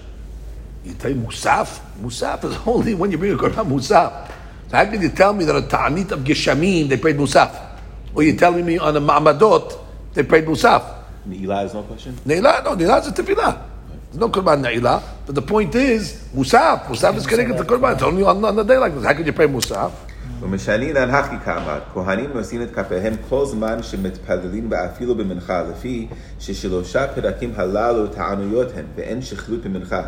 You tell Musaf? Musaf is only when you bring a Korban Musaf. So how can you tell me that a Ta'anit of Geshamim, they prayed Musaf? Or you're telling me on a Ma'amadot, they prayed Musaf? Ne'ilah is no question? Ne'ilah? No, Ne'ilah is a Tefillah. There's no Korban Ne'ilah. But the point is, Musaf. Musaf is connected to Korban. It's only on, on a day like this. How can you pray Musaf? ומשנין הנחי כאמר, כהנים נושאים את כפיהם כל זמן שמתפללים ואפילו במנחה, לפי ששלושה פרקים הללו תענויות הן, ואין שכלות במנחה.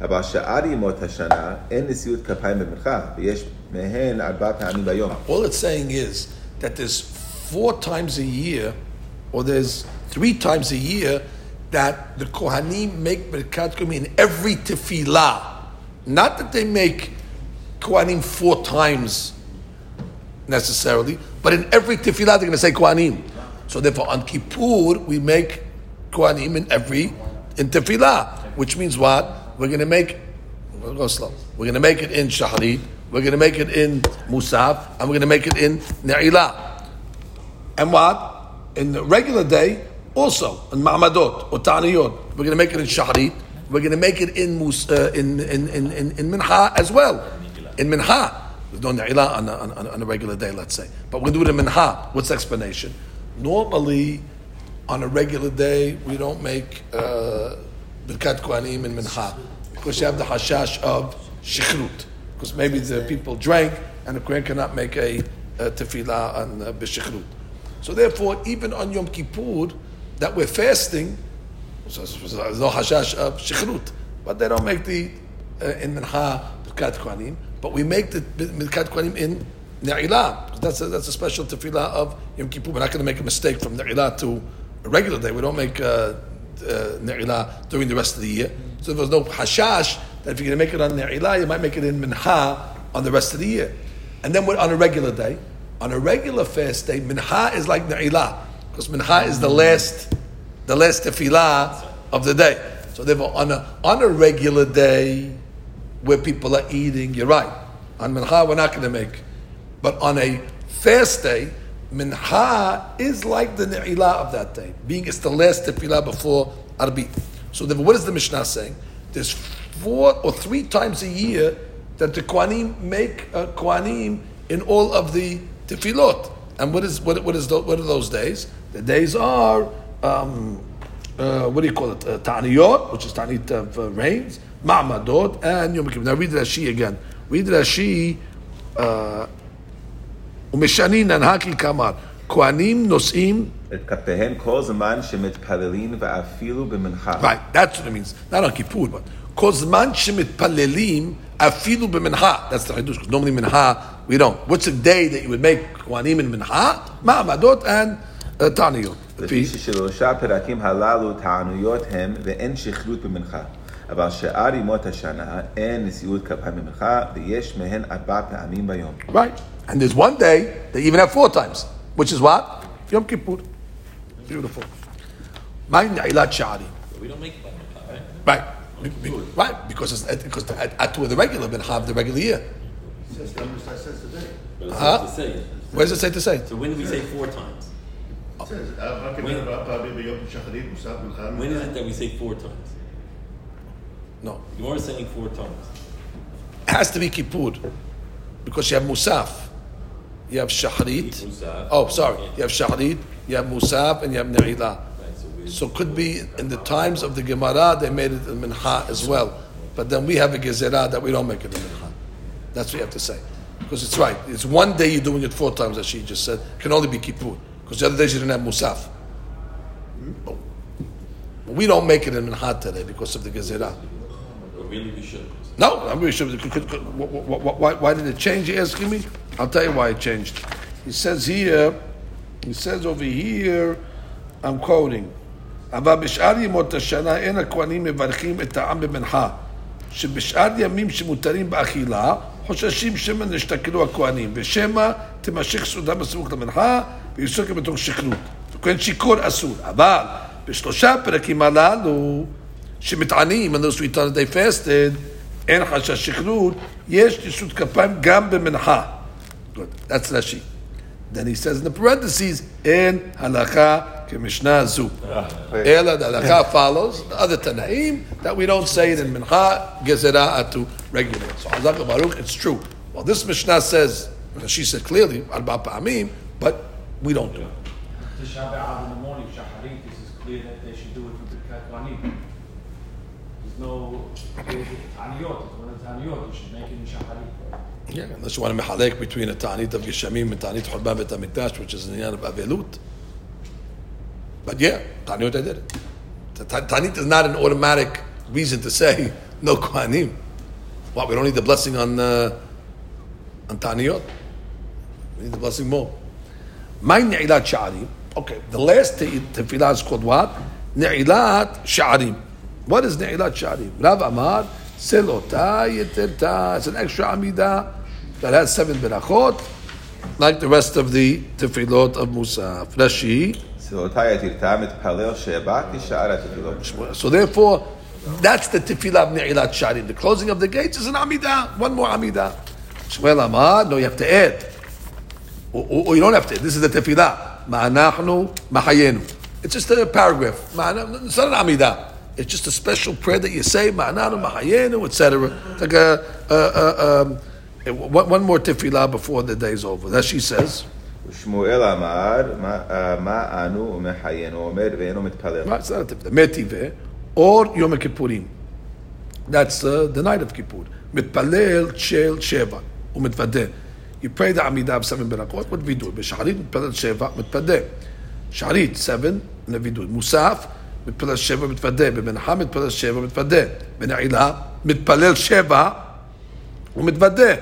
אבל שאר ימות השנה אין נשיאות כפיים במנחה, ויש מהן ארבע פעמים ביום. All it's saying is that there's four times a year, or there's three times a year that the Kohanim make Birkat Kohanim in every tefillah. Not that they make Kohanim four times necessarily, but in every tefillah they're going to say Kohanim. So therefore, on Kippur we make Kohanim in every in tefillah, which means what? We're going to make. We'll go slow. We're going to make it in Shahrid. We're going to make it in Musaf, and we're going to make it in Ne'ilah. And what? In the regular day, also in Ma'amadot or we're going to make it in Shahrit. We're going to make it in Mus, uh, in, in, in, in, in Minha as well. In Minha. There's no Ne'ilah on a, on, on a regular day, let's say. But we're going to do it in Minha. What's the explanation? Normally, on a regular day, we don't make uh, Birkat Kohanim in Minha because you have the hashash of Shichrut. Because maybe the people drank and the Kohen cannot make a, a tefillah on uh, B'Shichrut. So therefore, even on Yom Kippur, that we're fasting, so there's no hashash of Shichrut. But they don't make the, uh, in Minha, Birkat Kohanim. But we make the Birkat Kohanim in Ne'ilah. That's a, that's a special tefillah of Yom Kippur. We're not going to make a mistake from Ne'ilah to a regular day. We don't make uh, uh, during the rest of the year. So there's no hashash that if you're going to make it on Ne'ilah, you might make it in Minha on the rest of the year. And then on a regular day. On a regular fast day, Minha is like Ne'ilah. Because Minha is the last, the last tefillah of the day. So therefore, on a, on a regular day where people are eating, you're right. On Minha, we're not going to make. But on a fast day, Minha is like the Ne'ilah of that day, being it's the last tefillah before Arbit. So therefore, what is the Mishnah saying? There's four or three times a year that the Kohanim make a Kohanim in all of the tefillot. And what is what, what is tho- what are those days? The days are um, uh, what do you call it? Uh, Ta'aniyot, which is Ta'anit of uh, rains, Ma'amadot, and Yom Kippur. Now read Rashi again. Read Rashi. Uh, ומשנין ננהג כלקמר, כהנים נושאים, את כפיהם כל זמן שמתפללים ואפילו במנחה. right, that's what it means, not on Kippur, but כל זמן שמתפללים אפילו במנחה, that's the חידוש, because normally מנחה, we don't. What's the day that you would make כהנים in מנחה? מעמדות and uh, תעניות. לפי ששלושה פרקים הללו תענויות הם ואין שכרות במנחה. אבל שאר ימות השנה אין נשיאות כפיים במנחה ויש מהן ארבע פעמים ביום. Right. And there's one day they even have four times, which is what? Yom Kippur. Beautiful. My Na'ilat Sha'ari. We don't make it by Mincha, right? Right. Be- be- Right, because it's because at, at to the regular been have the regular year. Says the Mishnah says today. But it's Huh? not to say it. Where does it say to say? it? So when do we say four times? When is it that we say four times? No. Gemara is saying four times. It has to be Kippur. Because you have Musaf. You have Shahrit. Oh, sorry. You have Shahrit, you have Musaf, and you have Neilah. So could be in the times of the Gemara, they made it in Mincha as well. But then we have a Gezerah that we don't make it in Mincha. That's what you have to say. Because it's right. It's one day you're doing it four times, as she just said. It can only be Kippur. Because the other days you didn't have Musaf. But we don't make it in Mincha today because of the Gezerah. but really we should. No, I'm really sure. Could- could- could- wh- wh- wh- Why, why did it change? You're asking me? I'll tell you why it changed. He says here, he says over here, I'm quoting, אבל בשאר ימות השנה אין הכהנים מברכים את העם במנחה, שבשאר ימים שמותרים באכילה, חוששים שמא נשתכלו הכהנים, ושמא תימשך סעודה בסמוך למנחה, ויסוקר בתוך שכרות. וכהן שיכור אסור. אבל בשלושה הפרקים הללו, שמתענים, on those three times they fasted, אין חשש שכרות, יש ניסות כפיים גם במנחה. Good. That's Rashi. Then he says in the parentheses, in halacha k'mishnah zu. Ela, the halacha follows the other Tanaim that we don't say it in mincha gezerah atu regulate. So Hazak Baruch, it's true. Well, this Mishnah says, she said clearly, arba pa'amim, but we don't do it. In the morning, Shacharit, this is clear that they should do it with the Kohanim. There's no, Taniyot, it's of the Taniyot, you should make it in Shacharit. Yeah, unless you want to mehalek between a ta'anit of Geshamim and ta'anit Churban Bet HaMikdash, which is an inyan of Avelut. But yeah, ta'anit I did it. Ta- ta- Ta'anit is not an automatic reason to say no Kohanim. What, we don't need the blessing on, uh, on ta'aniyot? We need the blessing more. My Ne'ilat Sha'arim. Okay, the last tefillah is called what? Ne'ilat Sha'arim. What is Ne'ilat Sha'arim? Rav Amar, Selota Yeterta. It's an extra amida that has seven berachot, like the rest of the tefillot of Musaf. Rashi. So therefore, that's the tefillah of Ne'ilat Sha'arim. The closing of the gates is an amida. one more amida. Shmuel Amar, no, you have to add. Or, or, or you don't have to. This is the tefillah. Ma'anachnu mahayenu. It's just a paragraph. Ma'ana- It's not an amidah. It's just a special prayer that you say, Ma'ananu mahayenu, etc. It's like a, a, a, um, one, one more tefillah before the day's over. That she says. ושמואל אמר, "מה- אה, מה אנו ומחיינו, הוא אומר ואינו מתפלל. Right, it's not a tefillah. Metive or Yom Kippurim. That's uh, the night of Kippur. Mitpalel shel sheva umitvadeh. You pray the Amida of seven berakot with vidur. בשחרית מתפלל sheva מתפדה. שחרית, seven, and a לבידוד. מוסף, מתפלל שבע, מתוודה. במנחה, מתפלל שבע, מתוודה. בנעילה, מתפלל שבע ומתוודה.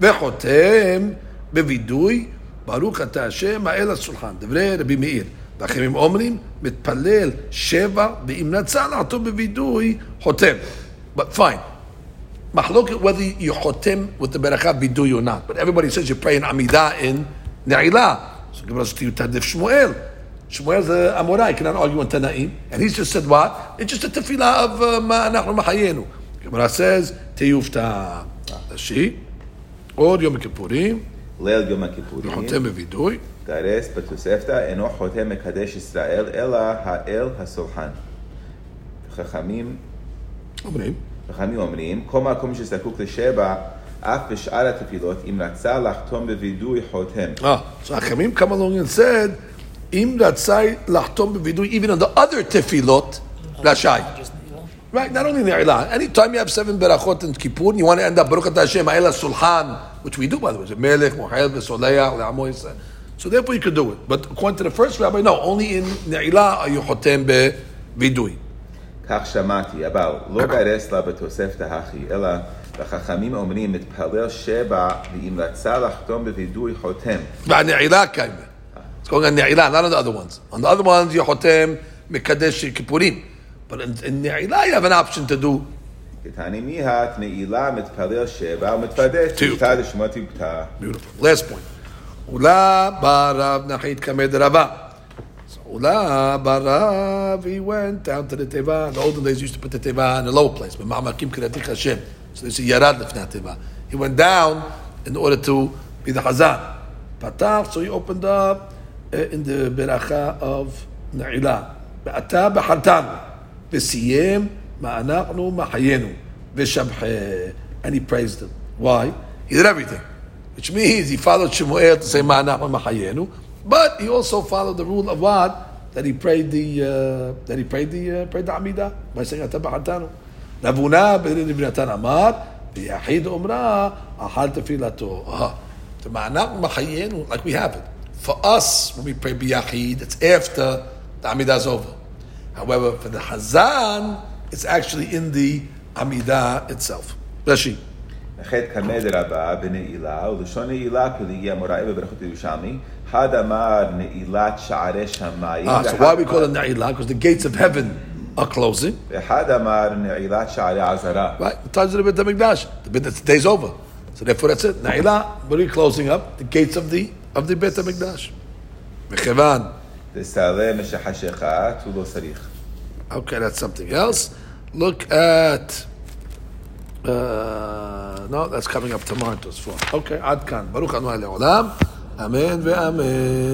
וחותם בווידוי, ברוך אתה השם, האל השולחן. דברי רבי מאיר. ואחרים אומרים, מתפלל שבע, ואם נצא לעתו בווידוי, חותם. But fine. מחלוקת whether you חותם with the ברכה וידוי or not. But everybody says you pray in עמידה in נעילה. So give us to תעדף שמואל. שמואל זה אמוראי, cannot argue on תנאים. And he's just said what? It's just a תפילה of uh, מה אנחנו מחיינו. Gemara says, תיופתא. רש"י, עוד יום הכיפורים, ליל יום הכיפורים, חותם בווידוי, גרס בתוספתא, אינו חותם מקדש ישראל, אלא האל הסולחן. חכמים, אומרים, חכמים אומרים, כל מקום שזקוק לשבע, אף בשאר התפילות, אם רצה לחתום בווידוי חותם. אה, so החכמים come along and said, אם רצה לחתום בווידוי, even on the other תפילות, רשאי. Right, not only נעילה, anytime you have seven berachot in Kippur, and you want to end up ברוך אתה השם, האל הסולחן, which we do by the way, זה מלך, מוחל וסולח, לעמו ישראל. So therefore you could do it. But according to the first rabbi, no, only in נעילה are you חותם בווידוי. כך שמעתי, אבל לא גרס לה בתוספתא הכי, אלא החכמים אומרים, מתפלל שבע, ואם רצה לחתום בווידוי חותם. והנעילה קיימת. It's going on נעילה, not on the other ones. On the other ones, you חותם מקדש כיפורים. But in, נעילה, you have an option to do כתני מיהת, נעילה מתפלל שבע, ומתוודה, תיובתא דשמוע תיובתא. Beautiful. Last point. Ula barav nachit kamed rava. So Ula barav, he went down to the teva. In the olden days, used to put the teva in a low place. But ma'amakim kiratich Hashem. So they say yarad lefnei teva. He went down in order to be the chazan. Patach, so he opened up uh, in the beracha of na'ila. Be'ata b'chartanu. V'siyem ma'anachnu mahayenu. V'shabhe. And he praised him. Why? He did everything. Which means he followed Shemuel to say ma'anachnu mahayenu. But he also followed the rule of what? That he prayed the uh, that he prayed the uh, prayed the Amidah by saying Ata b'chartanu. Ravuna ben Natan Amar v'yachid umra ahal tefilato. The ma'anach mahayenu, like we have it. For us, when we pray biyachid, it's after the Amidah is over. However, for the Hazan, it's actually in the Amidah itself. Rashi. חטא קמא דרבה בנעילה, ולשון נעילה פלגי אמוראי בברכות ירושלמי, אחד אמר נעילת שערי שמיים, Ah, so why we call it Na'ilah? Because the gates of heaven are closing. ואחד אמר נעילת שערי עזרה. Right? The times of the Beit HaMikdash. The Beit, the day's over. So therefore that's it. Na'ilah, what are we closing up? The gates of the of the Beit HaMikdash. מכיוון. תסלם משחשיכה, הוא לא צריך. Okay, that's something else. Look at. Uh, No, that's coming up tomorrow. Okay, Adkan. Baruch Anu Amen ve'amen.